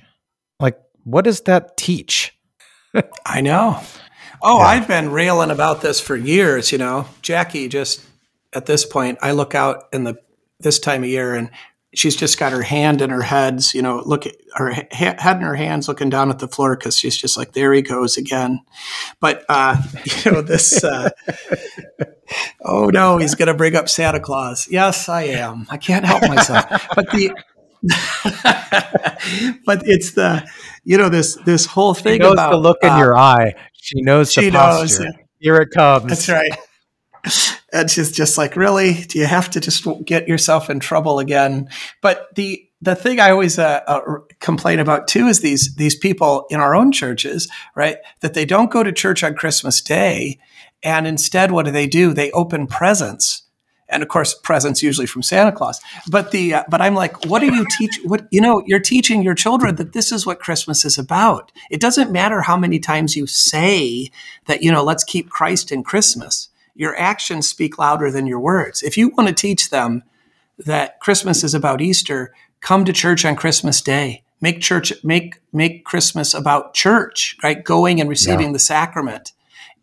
Like, what does that teach? I know. Oh, I've been railing about this for years. You know, Jackie just at this point, I look out in the this time of year and she's just got her hand in her heads. You know, look at her ha- head in her hands, looking down at the floor because she's just like, there he goes again. But uh, you know, this. Uh, oh no, he's going to bring up Santa Claus. Yes, I am. I can't help myself. But the. but it's the you know this this whole thing She knows about the look in uh, your eye. She knows she the knows, posture. Here it comes. That's right. And she's just like, really? Do you have to just get yourself in trouble again? But the the thing I always uh, uh, complain about too is these these people in our own churches, right? That they don't go to church on Christmas Day, and instead, what do they do? They open presents, and of course, presents usually from Santa Claus. But the uh, but I'm like, what do you teach? What you know? You're teaching your children that this is what Christmas is about. It doesn't matter how many times you say that you know, let's keep Christ in Christmas. Your actions speak louder than your words. If you want to teach them that Christmas is about Easter, come to church on Christmas Day. Make church make make Christmas about church, right? Going and receiving the sacrament.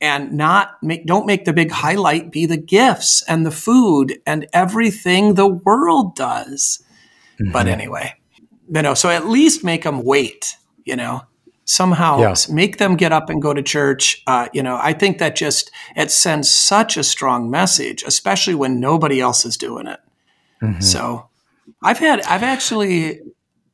And not make don't make the big highlight be the gifts and the food and everything the world does. But anyway, you know, so at least make them wait, you know, somehow Yeah. make them get up and go to church. Uh, you know, I think that just, it sends such a strong message, especially when nobody else is doing it. So I've had, I've actually,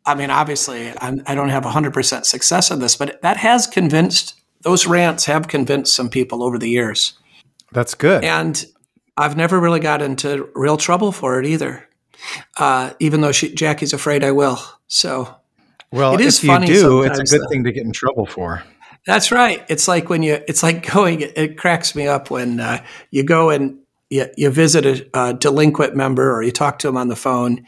I mean, obviously I'm, I don't have 100% success in this, but that has convinced, those rants have convinced some people over the years. That's good. And I've never really got into real trouble for it either. Uh, even though she, Jackie's afraid I will. So well, it is if you funny do, it's a good that- thing to get in trouble for. That's right. It's like when you, it's like going, it, it cracks me up when uh, you go and you, you visit a, a delinquent member or you talk to them on the phone.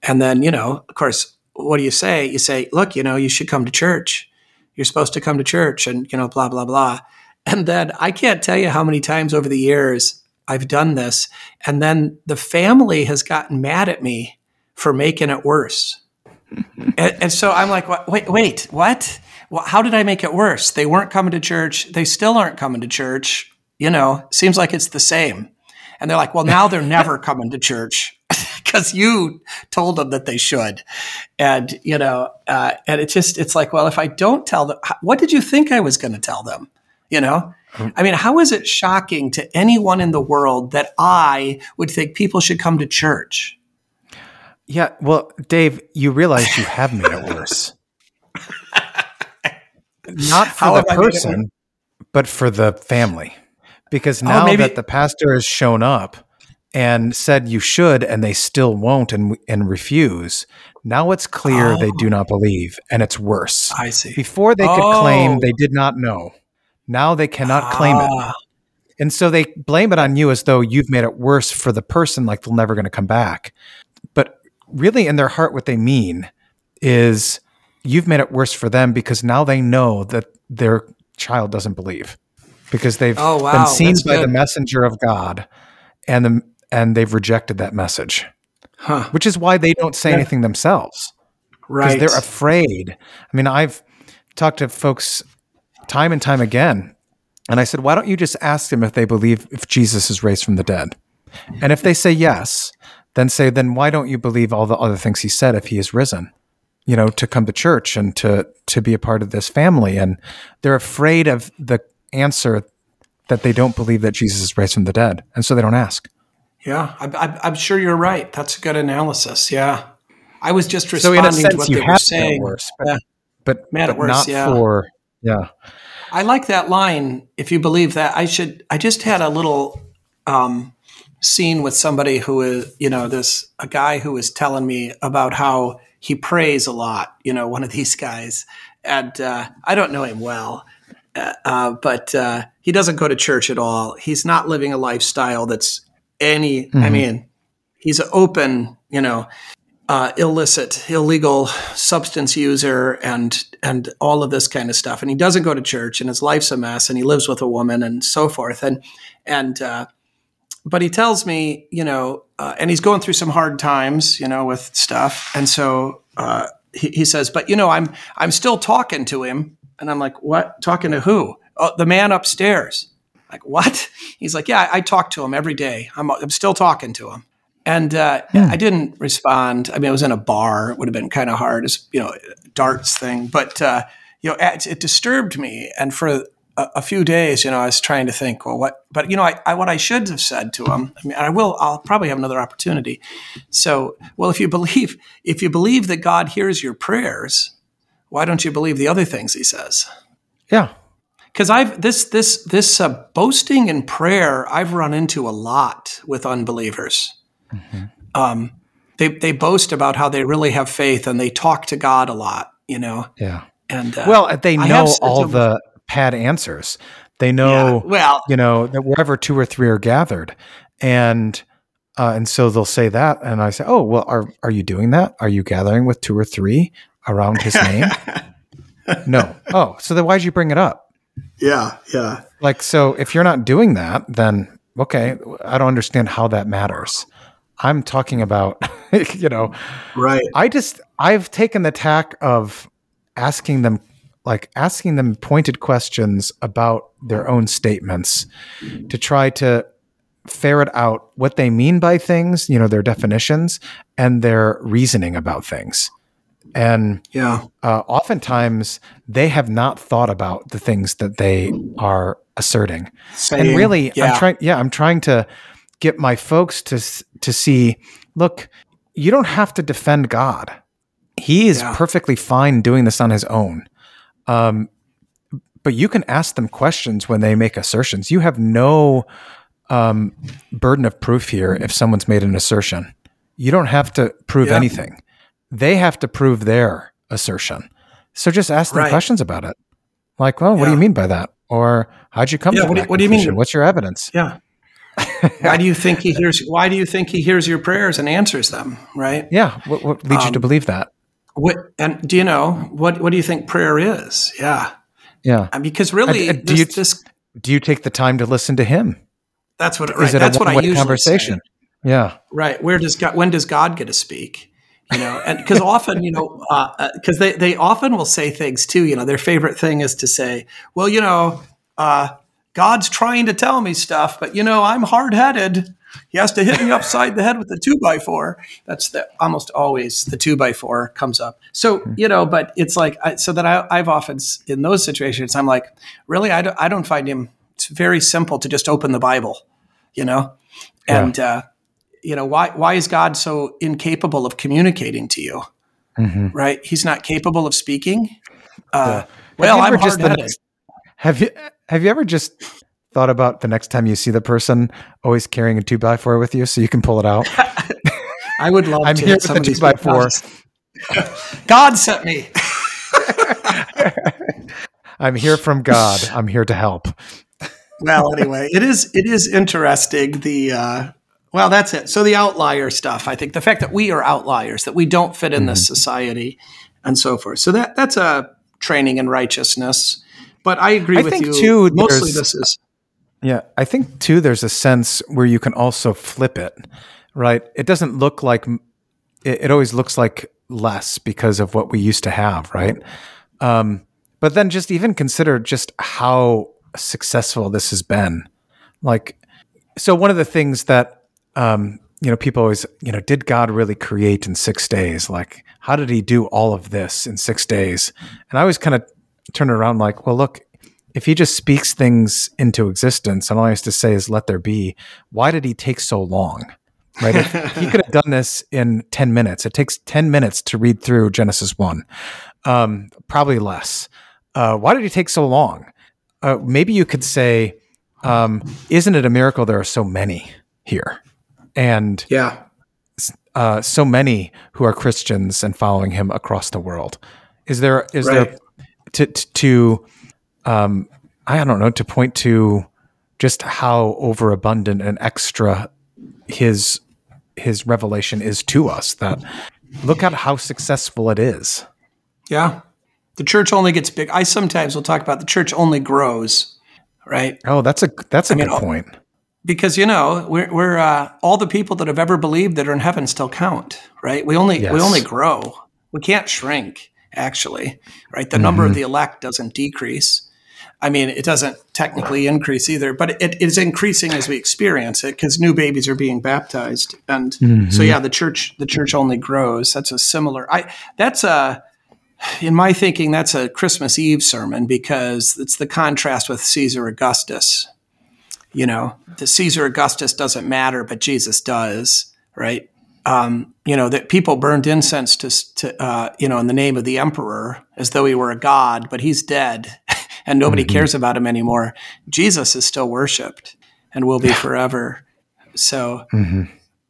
And then, you know, of course, what do you say? You say, look, you know, you should come to church. You're supposed to come to church and, you know, blah, blah, blah. And then I can't tell you how many times over the years I've done this. And then the family has gotten mad at me for making it worse. and, and so I'm like, "What- wait, wait, what? Well, how did I make it worse? They weren't coming to church. They still aren't coming to church. You know, seems like it's the same. And they're like, well, now they're never coming to church because you told them that they should. And, you know, uh, and it's just, it's like, well, if I don't tell them, what did you think I was going to tell them? You know? I mean, how is it shocking to anyone in the world that I would think people should come to church? Yeah. Well, Dave, you realize you have made it worse. Not for How the have I made it person, but for the family. Because Oh, now maybe- that the pastor has shown up and said you should, and they still won't and, and refuse, now it's clear they do not believe, and it's worse. I see. Before they could Oh. claim they did not know. Now they cannot claim it. Ah, And so they blame it on you as though you've made it worse for the person, like they're never going to come back. But really, in their heart, what they mean is you've made it worse for them because now they know that their child doesn't believe because they've Oh, wow. been seen That's by the messenger of God and the, and they've rejected that message, Huh. which is why they don't say Yeah. anything themselves Right. because they're afraid. I mean, I've talked to folks time and time again, and I said, "Why don't you just ask them if they believe if Jesus is raised from the dead?" And if they say yes, then say, "Then why don't you believe all the other things he said if he is risen?" You know, to come to church and to to be a part of this family, and they're afraid of the answer that they don't believe that Jesus is raised from the dead, and so they don't ask. Yeah, I, I, I'm sure you're right. That's a good analysis. Yeah. I was just So in a responding to what you they were have it saying. worse, but Yeah. but, Made but worse, not yeah. for yeah. I like that line. If you believe that, I should. I just had a little um, scene with somebody who is, you know, this a guy who was telling me about how he prays a lot. You know, one of these guys, and uh, I don't know him well, uh, uh, but uh, he doesn't go to church at all. He's not living a lifestyle that's any. I mean, he's an open, you know, uh, illicit, illegal substance user, and and all of this kind of stuff. And he doesn't go to church, and his life's a mess, and he lives with a woman, and so forth. And and uh, but he tells me, you know, uh, and he's going through some hard times, you know, with stuff. And so uh, he, he says, but you know, I'm I'm still talking to him, and I'm like, what? Talking to who? Oh, the man upstairs. Like what? He's like, yeah, I, I talk to him every day. I'm I'm still talking to him. And uh, I didn't respond. I mean, I was in a bar. It would have been kind of hard, as you know, darts thing. But uh, you know, it, it disturbed me. And for a, a few days, you know, I was trying to think, well, what? But you know, I, I what I should have said to him. I mean, I will. I'll probably have another opportunity. So, well, if you believe, if you believe that God hears your prayers, why don't you believe the other things He says? Yeah. Because I've this this this uh, boasting and prayer I've run into a lot with unbelievers. Um, they they boast about how they really have faith and they talk to God a lot, you know. Yeah. And uh, Well, they know all the pad answers. They yeah, know, well, you know, that wherever two or three are gathered, and uh, and so they'll say that, and I say, oh, well, are are you doing that? Are you gathering with two or three around His name? no. Oh, so then why'd you bring it up? Yeah, yeah, Like, so if you're not doing that, then okay, I don't understand how that matters. I'm talking about, you know, right, I just I've taken the tack of asking them like asking them pointed questions about their own statements to try to ferret out what they mean by things, you know, their definitions and their reasoning about things. And yeah, uh, oftentimes they have not thought about the things that they are asserting. Saying, and really yeah, i'm trying yeah i'm trying to get my folks to to see look you don't have to defend god. He is Yeah. perfectly fine doing this on his own. Um, but you can ask them questions when they make assertions. You have no um, burden of proof here if someone's made an assertion. You don't have to prove Yeah. anything they have to prove their assertion so just ask them Right. questions about it like well what do you mean by that or how'd you come Yeah, to what do- that what do you mean? what's your evidence yeah. why do you think he hears? Why do you think he hears your prayers and answers them? Right. Yeah. What, what leads you to Um, believe that? What and do you know what? What do you think prayer is? Yeah, Yeah. Mean, because really, do this, you- this Do you take the time to listen to him? that's what. Is Right, it that's a what I usually conversation? Say. Yeah. Right. Where does God? When does God get to speak? You know, and because often, you know, uh, because they they often will say things too. You know, their favorite thing is to say, "Well, you know, uh, God's trying to tell me stuff, but you know, I'm hard headed. He has to hit me upside the head with the two by four. That's the almost always the two by four comes up. So you know, but it's like I, so that I, I've often in those situations, I'm like, really, I don't, I don't find him. It's very simple to just open the Bible, you know, Yeah. and uh, you know why why is God so incapable of communicating to you? Mhm. Right? He's not capable of speaking. Uh, Have Well, I'm just the next- have you have you ever just thought about the next time you see the person always carrying a two by four with you so you can pull it out? I would love I'm to here with the two by four. God sent me. I'm here from God. I'm here to help. well, anyway, it is it is interesting. The uh, well, that's it. So the outlier stuff. I think the fact that we are outliers, that we don't fit in this Mm-hmm. society, and so forth. So that that's a training in righteousness. But I agree I with think, you. too, mostly, this is Yeah, I think too. There's a sense where you can also flip it, right? It doesn't look like it, it always looks like less because of what we used to have, right? Um, but then just even consider just how successful this has been. Like, so one of the things that um, you know people always you know did God really create in six days? Like, how did He do all of this in six days? And I always kind of turn around like, well, look, if he just speaks things into existence and all he has to say is let there be, why did he take so long? right? He could have done this in 10 minutes. It takes 10 minutes to read through Genesis 1, um, probably less. Uh, why did he take so long? Uh, maybe you could say, um, isn't it a miracle there are so many here? And Yeah. uh, so many who are Christians and following him across the world. Is there is Right. there to to, um, I don't know to point to just how overabundant and extra his his revelation is to us that look at how successful it is. Yeah. The church only gets big. I sometimes will talk about the church only grows, right? Oh, that's a that's a good oh, point. Because you know we're, we're uh, all the people that have ever believed that are in heaven still count, right? We only we only grow. We can't shrink, actually, right? The number of the elect doesn't decrease. I mean, it doesn't technically increase either, but it is increasing as we experience it because new babies are being baptized, and so yeah, the church the church only grows. That's a similar. I that's a in my thinking that's a Christmas Eve sermon because it's the contrast with Caesar Augustus. You know, the Caesar Augustus doesn't matter, but Jesus does, right? Um, you know that people burned incense to, to uh, you know in the name of the emperor as though he were a god, but he's dead, and nobody cares about him anymore. Jesus is still worshipped and will be forever. So,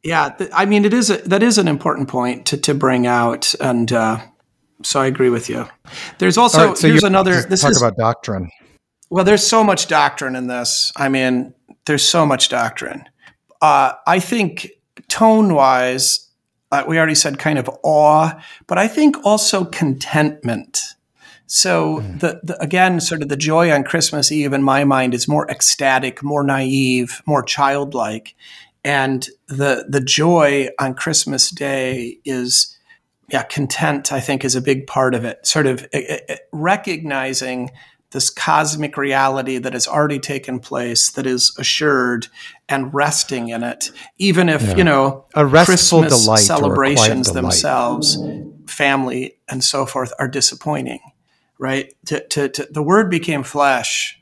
yeah, th- I mean, it is a, that is an important point to to bring out, and uh, so I agree with you. There's also right, so here's another. This talk is about doctrine. Well, there's so much doctrine in this. I mean, there's so much doctrine. Uh, I think tone wise, uh, we already said kind of awe, but I think also contentment. So the, the again, sort of the joy on Christmas Eve in my mind is more ecstatic, more naive, more childlike, and the the joy on Christmas Day is yeah, content, I think, is a big part of it. Sort of recognizing this cosmic reality that has already taken place, that is assured, and resting in it, even if you know A restful Christmas delight or a quiet celebrations themselves, family and so forth, are disappointing. Right? To, to, to, the Word became flesh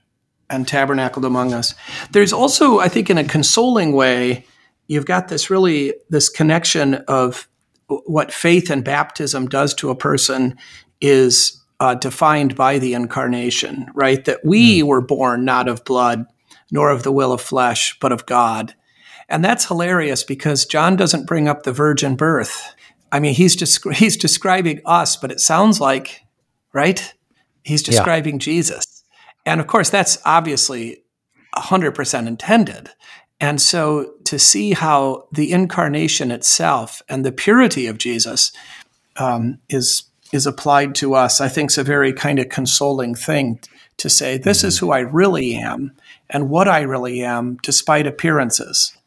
and tabernacled among us. There's also, I think, in a consoling way, you've got this really this connection of what faith and baptism does to a person is uh, defined by the incarnation, right? That we were born not of blood, nor of the will of flesh, but of God. And that's hilarious because John doesn't bring up the virgin birth. I mean, he's just he's describing us, but it sounds like, right? He's describing Jesus. And of course, that's obviously 100% intended. And so to see how the incarnation itself and the purity of Jesus um, is is applied to us, I think is a very kind of consoling thing to say, this is who I really am and what I really am, despite appearances.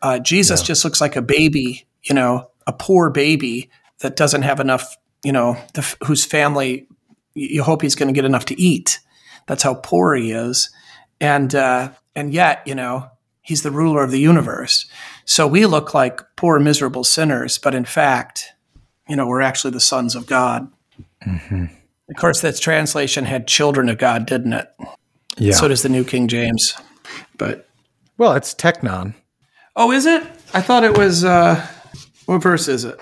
Uh, Jesus just looks like a baby, you know, a poor baby that doesn't have enough, you know, the, whose family you hope he's going to get enough to eat. That's how poor he is, and uh, and yet, you know, he's the ruler of the universe. So we look like poor, miserable sinners, but in fact, you know, we're actually the sons of God. Of course, that translation had children of God, didn't it? Yeah. So does the New King James. But well, it's teknon, oh, is it? I thought it was. Uh, what verse is it?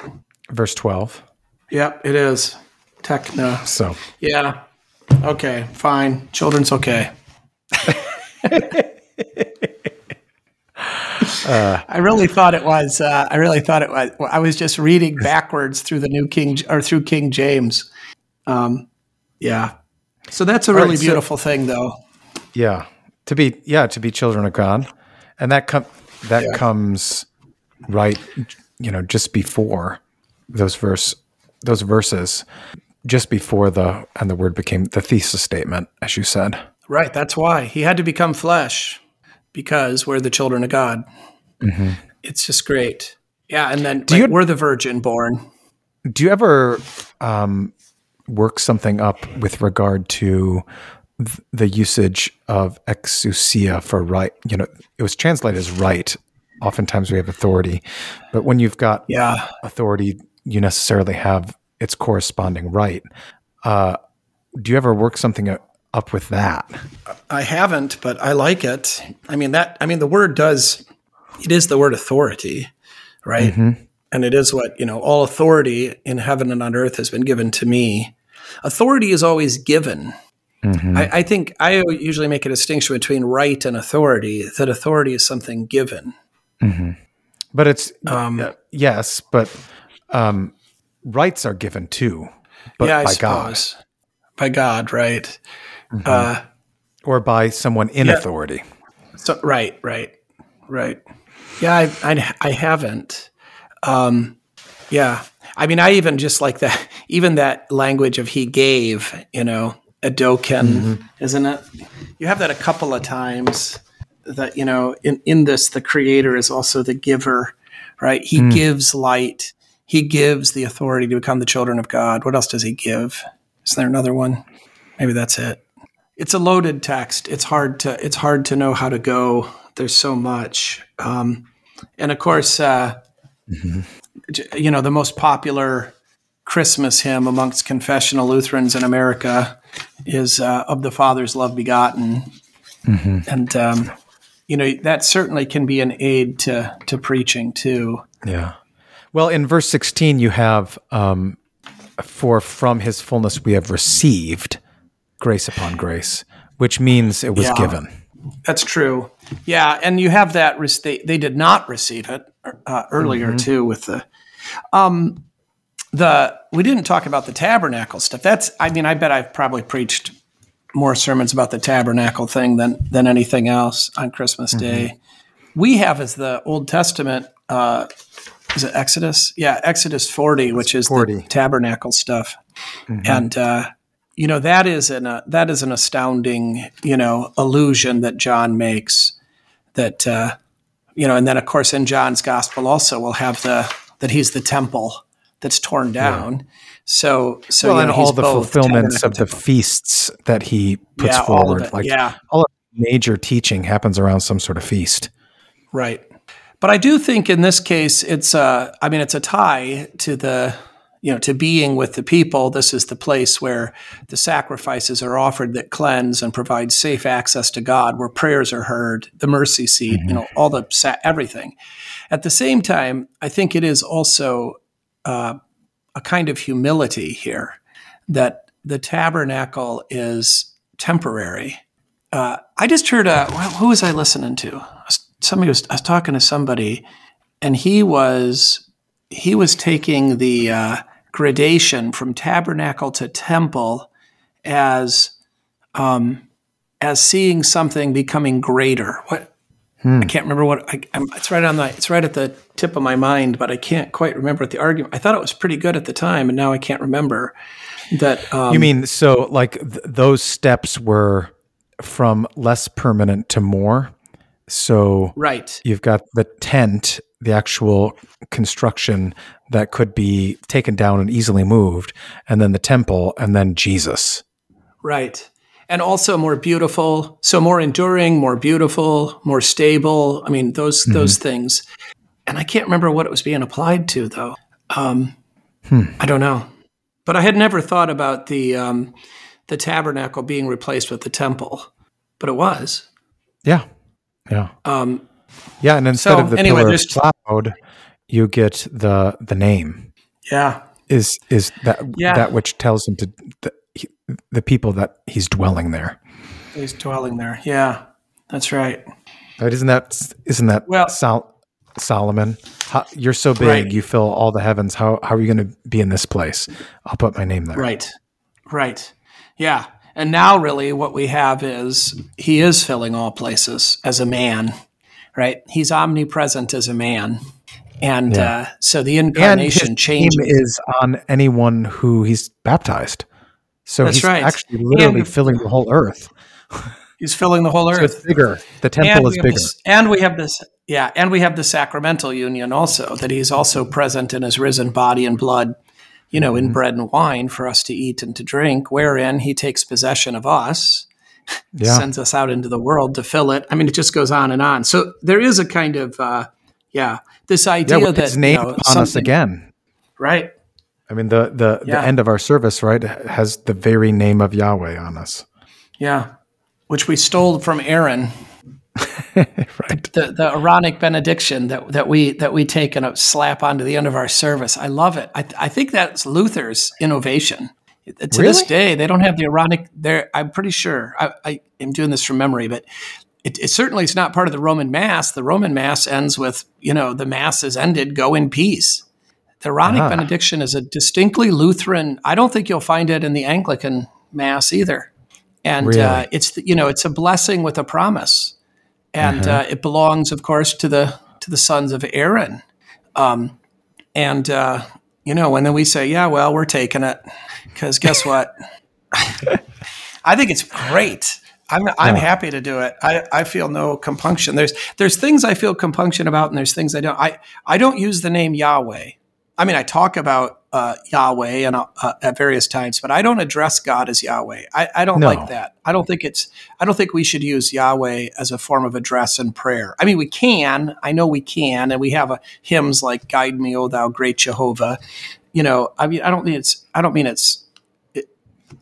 verse 12. Yep, it is. Tekna. So, Yeah. Okay, fine. Children's okay. I really thought it was. Uh, I really thought it was. I was just reading backwards through the New King or through King James. Um, yeah. So that's a really right, so- beautiful thing, though. yeah, to be yeah, to be children of God. And that com- that comes right you know, just before those verse those verses just before the and the word became the thesis statement as you said. Right. That's why he had to become flesh because we're the children of God. It's just great. Yeah, and then like, you- we're the virgin born. Do you ever um, work something up with regard to th- the usage of exousia for right? You know, it was translated as right. Oftentimes we have authority, but when you've got Yeah. authority, you necessarily have its corresponding right. Uh, do you ever work something u- up with that? I haven't, but I like it. I mean that. I mean the word does. It is the word authority, right? And it is what, you know, all authority in heaven and on earth has been given to me. Authority is always given. I, I think I usually make a distinction between right and authority, that authority is something given. But it's Um, uh, yes, but um, rights are given too, but yeah, by God. By God, right. Uh, or by someone in Yeah. authority. So right, right, right. Yeah, I, I, I haven't. Um, yeah, I mean, I even just like that, even that language of he gave, you know, Edoken, isn't it? You have that a couple of times. That you know, in in this, the creator is also the giver, right? He gives light. He gives the authority to become the children of God. What else does he give? Is there another one? Maybe that's it it's a loaded text. It's hard to it's hard to know how to go. There's so much, um, and of course, uh, j- you know, the most popular Christmas hymn amongst confessional Lutherans in America is uh, "Of the Father's Love Begotten," and um, you know that certainly can be an aid to to preaching too. Yeah. Well, in verse 16, you have, um, for from his fullness we have received grace upon grace, which means it was Yeah. given. That's true. Yeah, and you have that. They, they did not receive it uh, earlier too with the, um, the we didn't talk about the tabernacle stuff. That's I mean I bet I've probably preached more sermons about the tabernacle thing than than anything else on Christmas Day. We have as the Old Testament. Uh, is it Exodus? Yeah, Exodus forty, which is 40. the tabernacle stuff, and uh, you know that is an uh, that is an astounding you know allusion that John makes that uh, you know, and then of course in John's gospel also we'll have the that he's the temple that's torn down. So so well, you and know, all the fulfillments of the feasts that he puts Yeah, forward. it, Like yeah. all of major teaching happens around some sort of feast. Right. But I do think in this case, it's a, I mean, it's a tie to the, you know, to being with the people. This is the place where the sacrifices are offered that cleanse and provide safe access to God, where prayers are heard, the mercy seat, you know, all the, sa- everything. At the same time, I think it is also uh, a kind of humility here that the tabernacle is temporary. Uh, I just heard a who was I listening to? Somebody was I was talking to somebody, and he was he was taking the uh, gradation from tabernacle to temple as um, as seeing something becoming greater. What I can't remember what I, I'm, it's right on the it's right at the tip of my mind, but I can't quite remember what the argument. I thought it was pretty good at the time, and now I can't remember. That um, You mean so like th- those steps were from less permanent to more? So right? you've got the tent, the actual construction that could be taken down and easily moved, and then the temple, and then Jesus. Right. And also more beautiful, so more enduring, more beautiful, more stable. I mean, those those things. And I can't remember what it was being applied to, though. Um, I don't know. But I had never thought about the um, the tabernacle being replaced with the temple, but it was. Yeah, yeah, Um, yeah. And instead So, of the anyway, pillar of cloud, you get the the name yeah, is is that Yeah. that which tells him to the, the people that he's dwelling there. he's dwelling there. Yeah, that's right. Right? Isn't that isn't that Well- Sol- Solomon? How, you're so big, Right. you fill all the heavens. How how are you going to be in this place? I'll put my name there. Right. Right. Yeah. And now, really, what we have is he is filling all places as a man, right? He's omnipresent as a man. And uh, so the incarnation name is on anyone who he's baptized. So That's he's right. actually literally And- filling the whole earth. He's filling the whole So earth. it's bigger. The temple is bigger. this- and we have this, yeah, and we have the sacramental union also, that he's also present in his risen body and blood, you know, Mm-hmm. in bread and wine for us to eat and to drink, wherein he takes possession of us, Yeah. sends us out into the world to fill it. I mean, it just goes on and on. So there is a kind of, uh, yeah, this Yeah, idea with that name you know, upon us again. right? I mean, the the, Yeah. the end of our service, right, has the very name of Yahweh on us. Yeah, which we stole from Aaron. right. The, the Aaronic benediction that, that we that we take and slap onto the end of our service. I love it. I, I think that's Luther's innovation. To Really? this day, they don't have the Aaronic. There, I'm pretty sure. I, I am doing this from memory, but it, it certainly is not part of the Roman Mass. The Roman Mass ends with, you know, the Mass is ended. Go in peace. The Aaronic Ah. benediction is a distinctly Lutheran. I don't think you'll find it in the Anglican Mass either. And Really? uh, it's you know it's a blessing with a promise, and Uh-huh. uh, it belongs, of course, to the to the sons of Aaron. Um, and uh, you know, and then we say, yeah, well, we're taking it because guess what? I think it's great. I'm I'm Yeah. happy to do it. I, I feel no compunction. There's there's things I feel compunction about, and there's things I don't. I I don't use the name Yahweh. I mean, I talk about uh, Yahweh and uh, at various times, but I don't address God as Yahweh. I, I don't No. like that. I don't think it's. I don't think we should use Yahweh as a form of address in prayer. I mean, we can. I know we can, and we have a, hymns like "Guide Me, O Thou Great Jehovah." You know, I mean, I don't mean it's. I don't mean it's. It,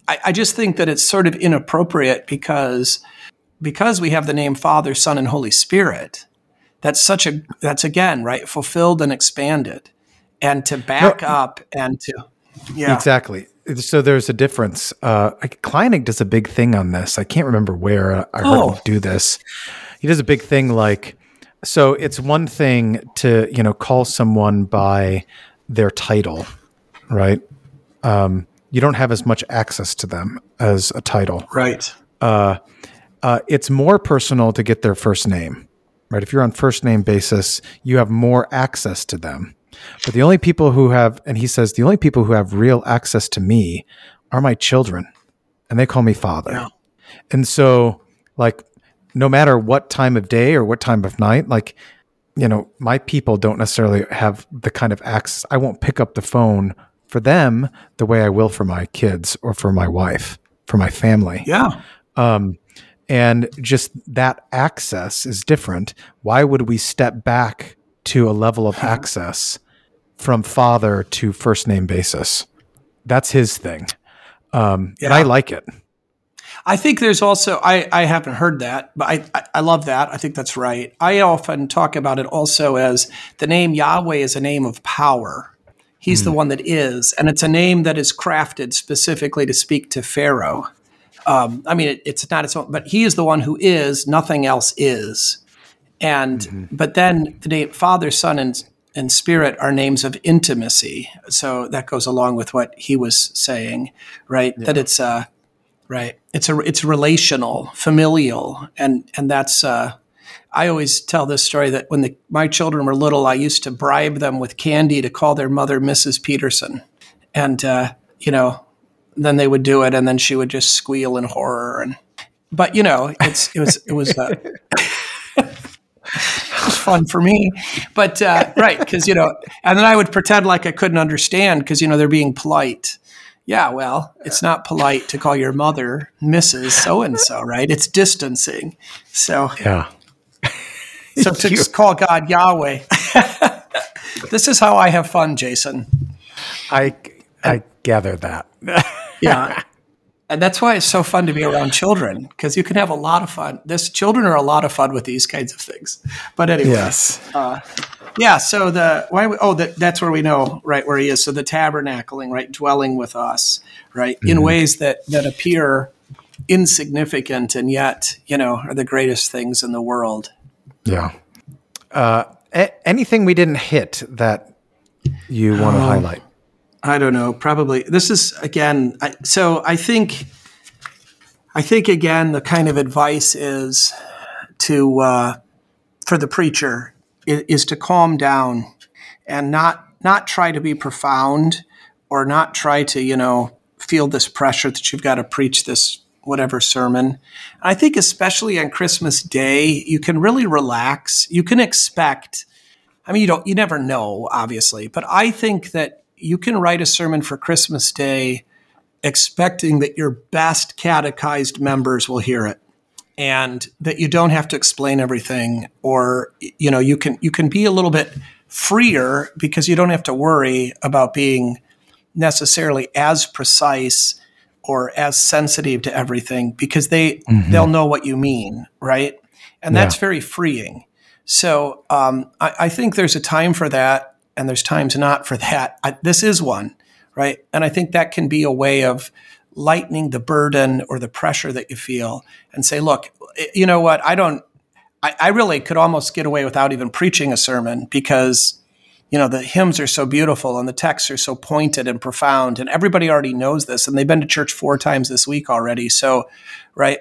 I, I just think that it's sort of inappropriate because because we have the name Father, Son, and Holy Spirit. That's such a. That's again right, fulfilled and expanded, and to back up and to. Yeah. Exactly. So there's a difference. Uh, Kleinig does a big thing on this. I can't remember where uh, I heard Oh. him do this. He does a big thing like, so it's one thing to you know call someone by their title, right? Um, you don't have as much access to them as a title. Right. Uh, it's more personal to get their first name, right? If you're on first name basis, you have more access to them. But the only people who have, and he says, the only people who have real access to me are my children, and they call me father. Yeah. And so, like, no matter what time of day or what time of night, like, you know, my people don't necessarily have the kind of access. I won't pick up the phone for them the way I will for my kids or for my wife, for my family Yeah. um, and just that access is different. Why would we step back to a level of access from father to first name basis? That's his thing, um, and I like it. I think there's also I, I haven't heard that, but I, I I love that. I think that's right. I often talk about it also as the name Yahweh is a name of power. He's the one that is, and it's a name that is crafted specifically to speak to Pharaoh. Um, I mean, it, it's not its own, but he is the one who is. Nothing else is. And but then the name Father, Son, and and Spirit are names of intimacy. So that goes along with what he was saying, right? That it's uh, right. It's a it's relational, familial, and and that's. Uh, I always tell this story that when the, my children were little, I used to bribe them with candy to call their mother Mrs. Petersen, and uh, you know, then they would do it, and then she would just squeal in horror. And but you know, it's it was it was. Uh, was fun for me, but uh, right because you know, and then I would pretend like I couldn't understand because you know they're being polite. Yeah, well, it's not polite to call your mother Mrs. So and so, right? It's distancing. So Yeah, so to just call God Yahweh. this is how I have fun, Jason. I I gather that. Yeah. And that's why it's so fun to be around children because you can have a lot of fun. This children are a lot of fun with these kinds of things. But anyway, yes, uh, yeah. So the why? We, oh, that, that's where we know right where he is. So the tabernacling, right, dwelling with us, right, in mm-hmm. ways that that appear insignificant and yet you know are the greatest things in the world. yeah. Uh, a- anything we didn't hit that you want to um, highlight? I don't know. Probably this is again. I, so I think, I think again, the kind of advice is to uh, for the preacher is, is to calm down and not not try to be profound or not try to you know feel this pressure that you've got to preach this whatever sermon. I think especially on Christmas Day, you can really relax. You can expect. I mean, you don't, you never know, obviously, but I think that you can write a sermon for Christmas Day expecting that your best catechized members will hear it and that you don't have to explain everything or you know you can you can be a little bit freer because you don't have to worry about being necessarily as precise or as sensitive to everything because they they'll know what you mean right? And that's very freeing. So um, I, I, think there's a time for that, and there's times not for that. I, this is one, right? And I think that can be a way of lightening the burden or the pressure that you feel, and say, look, you know what? I don't. I, I really could almost get away without even preaching a sermon because you know the hymns are so beautiful and the texts are so pointed and profound and everybody already knows this and they've been to church four times this week already so right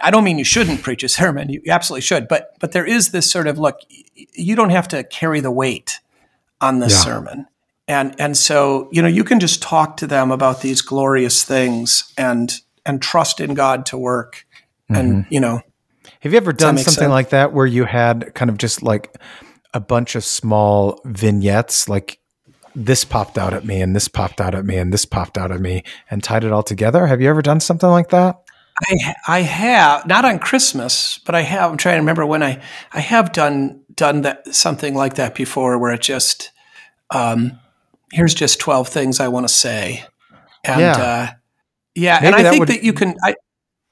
I don't mean you shouldn't preach a sermon. You absolutely should. But but there is this sort of look. You don't have to carry the weight on this yeah. sermon, and and so you know you can just talk to them about these glorious things and and trust in God to work. Mm-hmm. And you know, have you ever done something sense? like that where you had kind of just like a bunch of small vignettes, like this popped out at me and this popped out at me and this popped out at me and tied it all together? Have you ever done something like that? I I have not on Christmas, but I have. I'm trying to remember when I I have done done that something like that before, where it just um, here's just twelve things I want to say, and yeah, uh, yeah, maybe and I think would, that you can. I,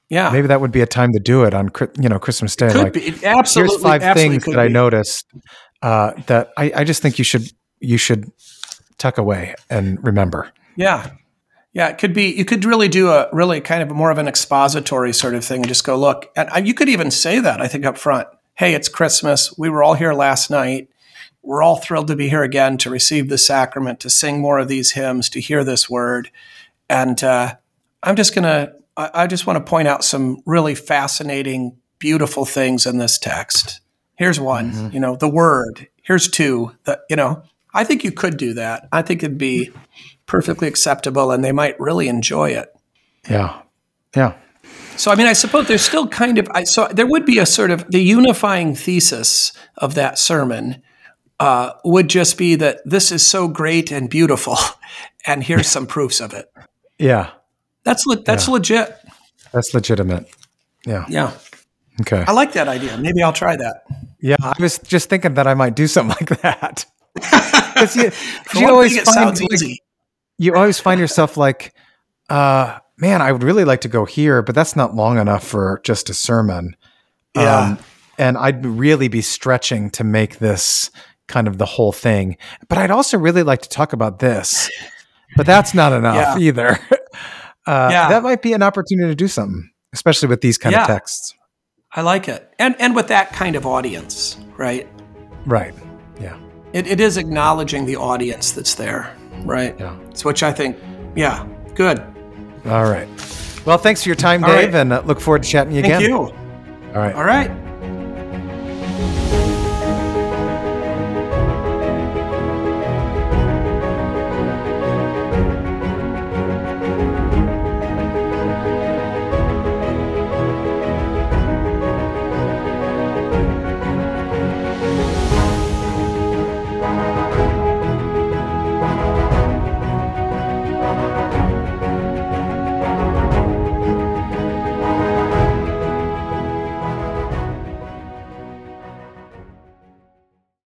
yeah, maybe that would be a time to do it on you know Christmas Day. Could like, be. absolutely. Here's five absolutely things that be. I noticed uh, that I, I just think you should you should tuck away and remember. Yeah, yeah, it could be. You could really do a really kind of more of an expository sort of thing and just go look. And you could even say that I think up front. Hey, it's Christmas. We were all here last night. We're all thrilled to be here again to receive the sacrament, to sing more of these hymns, to hear this word. And uh, I'm just gonna. I, I just want to point out some really fascinating, beautiful things in this text. Here's one. Mm-hmm. You know, the word. Here's two. That you know. I think you could do that. I think it'd be perfectly acceptable and they might really enjoy it. Yeah. Yeah. So, I mean, I suppose there's still kind of, I, so there would be a sort of the unifying thesis of that sermon uh, would just be that this is so great and beautiful, and here's some proofs of it. Yeah. That's, le- that's yeah. legit. That's legitimate. Yeah. Yeah. Okay. I like that idea. Maybe I'll try that. Yeah. I was just thinking that I might do something like that. Because you, you always find, like, easy you always find yourself like, uh, man, I would really like to go here, but that's not long enough for just a sermon. Yeah. Um, and I'd really be stretching to make this kind of the whole thing. But I'd also really like to talk about this, but that's not enough yeah. either. uh, yeah. That might be an opportunity to do something, especially with these kind yeah. of texts. I like it. And, and with that kind of audience, right? Right. Yeah. It, it is acknowledging the audience that's there. Right. Yeah. So which I think, yeah, good. All right. Well, thanks for your time, Dave, right. and uh, look forward to chatting you Thank again. Thank you. All right. All right.